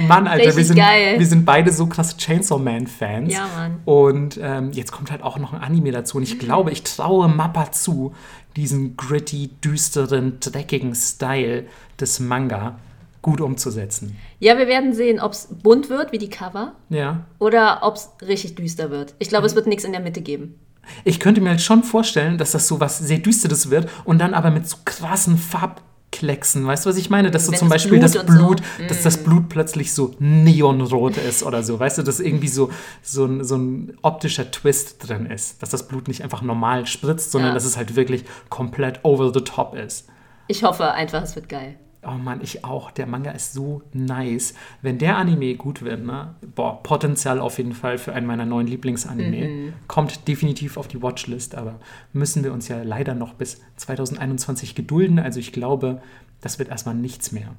Mann, Alter, wir sind, geil. wir sind beide so krasse Chainsaw Man-Fans. Ja, Mann. Und ähm, jetzt kommt halt auch noch ein Anime dazu. Und ich glaube, ich traue Mappa zu, diesen gritty, düsteren, dreckigen Style des Manga gut umzusetzen. ja, wir werden sehen, ob es bunt wird, wie die Cover, Ja. oder ob es richtig düster wird. Ich Mhm. glaube, es wird nichts in der Mitte geben. Ich könnte mir halt schon vorstellen, dass das so was sehr Düsteres wird und dann aber mit so krassen Farbklecksen. Weißt du, was ich meine? Dass so zum das Beispiel Blut das und so. Blut, dass das Blut plötzlich so neonrot ist oder so. Weißt du, dass irgendwie so, so, ein, so ein optischer Twist drin ist. Dass das Blut nicht einfach normal spritzt, sondern Ja. dass es halt wirklich komplett over the top ist. Ich hoffe einfach, es wird geil. Oh Mann, ich auch. Der Manga ist so nice. Wenn der Anime gut wird, ne? Boah, Potenzial auf jeden Fall für einen meiner neuen Lieblingsanime. Kommt definitiv auf die Watchlist, aber müssen wir uns ja leider noch bis 2021 gedulden. Also ich glaube, das wird erstmal nichts mehr.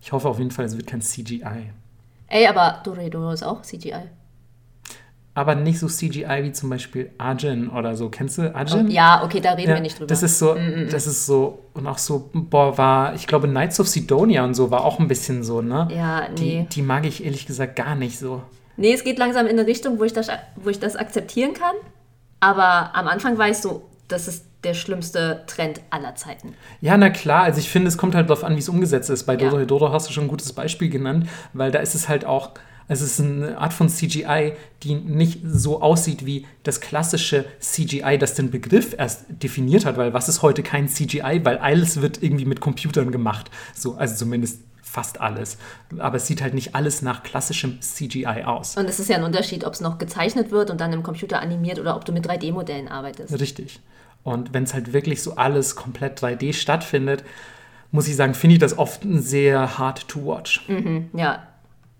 Ich hoffe auf jeden Fall, es wird kein CGI. Ey, aber Doredoro ist auch CGI. Aber nicht so CGI wie zum Beispiel Arjun oder so. Kennst du Arjun? Ja, okay, da reden Ja, wir nicht drüber. Das ist so, das ist so, und auch so, boah, war, ich glaube, Knights of Sidonia und so war auch ein bisschen so, ne? ja, nee. Die, die mag ich ehrlich gesagt gar nicht so. Nee, es geht langsam in eine Richtung, wo ich das, wo ich das akzeptieren kann. Aber am Anfang war ich so, das ist der schlimmste Trend aller Zeiten. Ja, na klar, also ich finde, es kommt halt darauf an, wie es umgesetzt ist. Bei Ja. Dodo Dodo hast du schon ein gutes Beispiel genannt, weil da ist es halt auch, es ist eine Art von CGI, die nicht so aussieht wie das klassische CGI, das den Begriff erst definiert hat, weil was ist heute kein CGI, weil alles wird irgendwie mit Computern gemacht. So, also zumindest fast alles. Aber es sieht halt nicht alles nach klassischem CGI aus. Und es ist ja ein Unterschied, ob es noch gezeichnet wird und dann im Computer animiert oder ob du mit 3D-Modellen arbeitest. Richtig. Und wenn es halt wirklich so alles komplett 3D stattfindet, muss ich sagen, finde ich das oft sehr hard to watch. Ja,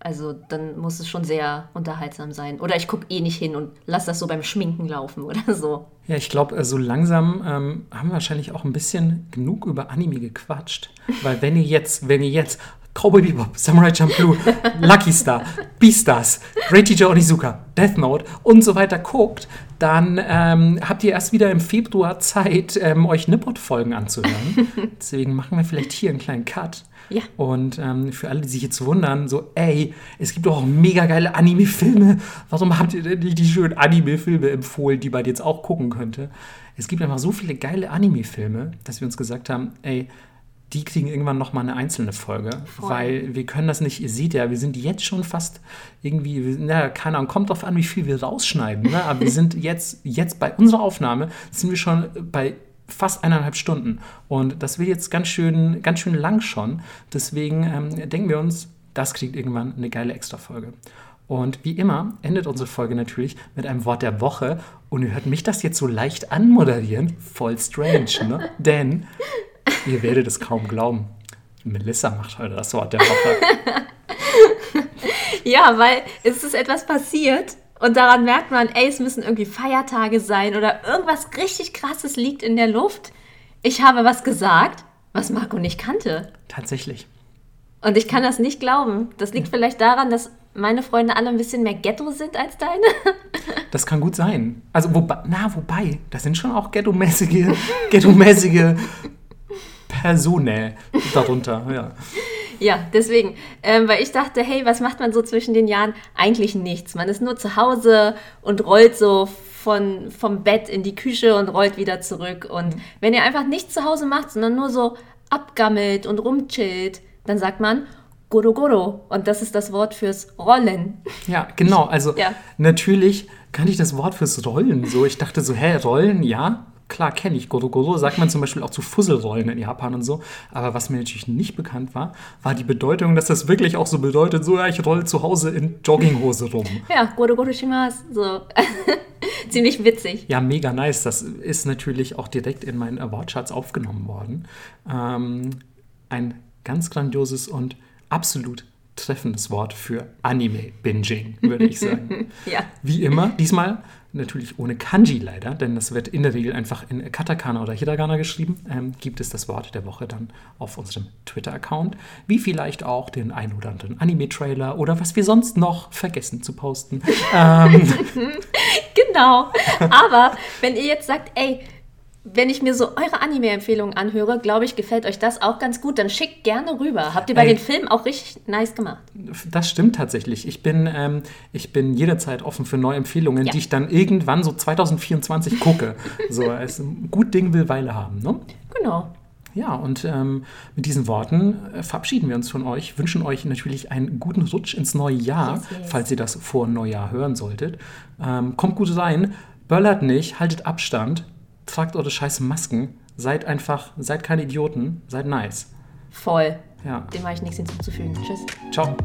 also dann muss es schon sehr unterhaltsam sein. Oder ich gucke eh nicht hin und lass das so beim Schminken laufen oder so. Ja, ich glaube, so langsam ähm, haben wir wahrscheinlich auch ein bisschen genug über Anime gequatscht. Weil wenn ihr jetzt, wenn ihr jetzt Cowboy Bebop, Samurai Champloo, Lucky Star, Beastars, Great Teacher Onizuka, Death Note und so weiter guckt, dann ähm, habt ihr erst wieder im Februar Zeit, ähm, euch Nippot-Folgen anzuhören. Deswegen machen wir vielleicht hier einen kleinen Cut. Ja. Und ähm, für alle, die sich jetzt wundern, so, ey, es gibt doch auch mega geile Anime-Filme. Warum habt ihr denn nicht die schönen Anime-Filme empfohlen, die man jetzt auch gucken könnte? Es gibt einfach so viele geile Anime-Filme, dass wir uns gesagt haben, ey, die kriegen irgendwann noch mal eine einzelne Folge, Voll. weil wir können das nicht, ihr seht ja, wir sind jetzt schon fast irgendwie, na, keine Ahnung, kommt drauf an, wie viel wir rausschneiden, ne? aber wir sind jetzt, jetzt bei unserer Aufnahme, sind wir schon bei fast eineinhalb Stunden und das wird jetzt ganz schön, ganz schön lang schon, deswegen ähm, denken wir uns, das kriegt irgendwann eine geile Extra-Folge. Und wie immer endet unsere Folge natürlich mit einem Wort der Woche. Und ihr hört mich das jetzt so leicht anmoderieren. Voll strange, ne? Denn Ihr werdet es kaum glauben. Melissa macht heute das Wort der Woche. Ja, weil es ist etwas passiert und daran merkt man, ey, es müssen irgendwie Feiertage sein oder irgendwas richtig krasses liegt in der Luft. Ich habe was gesagt, was Marco nicht kannte. Tatsächlich. Und ich kann das nicht glauben. Das liegt vielleicht daran, dass meine Freunde alle ein bisschen mehr Ghetto sind als deine. Das kann gut sein. Also, wobei, na, wobei, da sind schon auch ghetto-mäßige, ghetto-mäßige Personen darunter, ja. Ja, deswegen. Ähm, weil ich dachte, hey, was macht man so zwischen den Jahren? Eigentlich nichts. Man ist nur zu Hause und rollt so von, vom Bett in die Küche und rollt wieder zurück. Und wenn ihr einfach nichts zu Hause macht, sondern nur so abgammelt und rumchillt, dann sagt man Goro Goro. Und das ist das Wort fürs Rollen. Ja, genau. Also Ja. natürlich kannte ich das Wort fürs Rollen so. Ich dachte so, hä, Rollen, ja, klar kenne ich Goro Goro. Sagt man zum Beispiel auch zu Fusselrollen in Japan und so. Aber was mir natürlich nicht bekannt war, war die Bedeutung, dass das wirklich auch so bedeutet, so, ja, ich roll zu Hause in Jogginghose rum. Ja, Goro Goro Shimasu. So. Ziemlich witzig. Ja, mega nice. Das ist natürlich auch direkt in meinen Wortschatz aufgenommen worden. Ähm, ein ganz grandioses und absolut treffendes Wort für Anime-Binging, würde ich sagen. Ja. Wie immer, diesmal natürlich ohne Kanji leider, denn das wird in der Regel einfach in Katakana oder Hiragana geschrieben, ähm, gibt es das Wort der Woche dann auf unserem Twitter-Account, wie vielleicht auch den ein oder anderen Anime-Trailer oder was wir sonst noch vergessen zu posten. Ähm, Genau. Aber wenn ihr jetzt sagt, ey, wenn ich mir so eure Anime-Empfehlungen anhöre, glaube ich, gefällt euch das auch ganz gut, dann schickt gerne rüber. Habt ihr bei Ey. den Filmen auch richtig nice gemacht. Das stimmt tatsächlich. Ich bin, ähm, ich bin jederzeit offen für neue Empfehlungen, Ja. die ich dann irgendwann so 2024 gucke. so, als gut Ding will Weile haben. Ne? Genau. Ja, und ähm, mit diesen Worten äh, verabschieden wir uns von euch, wünschen euch natürlich einen guten Rutsch ins neue Jahr, Yes, yes. falls ihr das vor Neujahr hören solltet. Ähm, kommt gut rein, böllert nicht, haltet Abstand, tragt eure scheiß Masken, seid einfach, seid keine Idioten, seid nice. Voll. Ja, Dem habe ich nichts hinzuzufügen. Tschüss. ciao.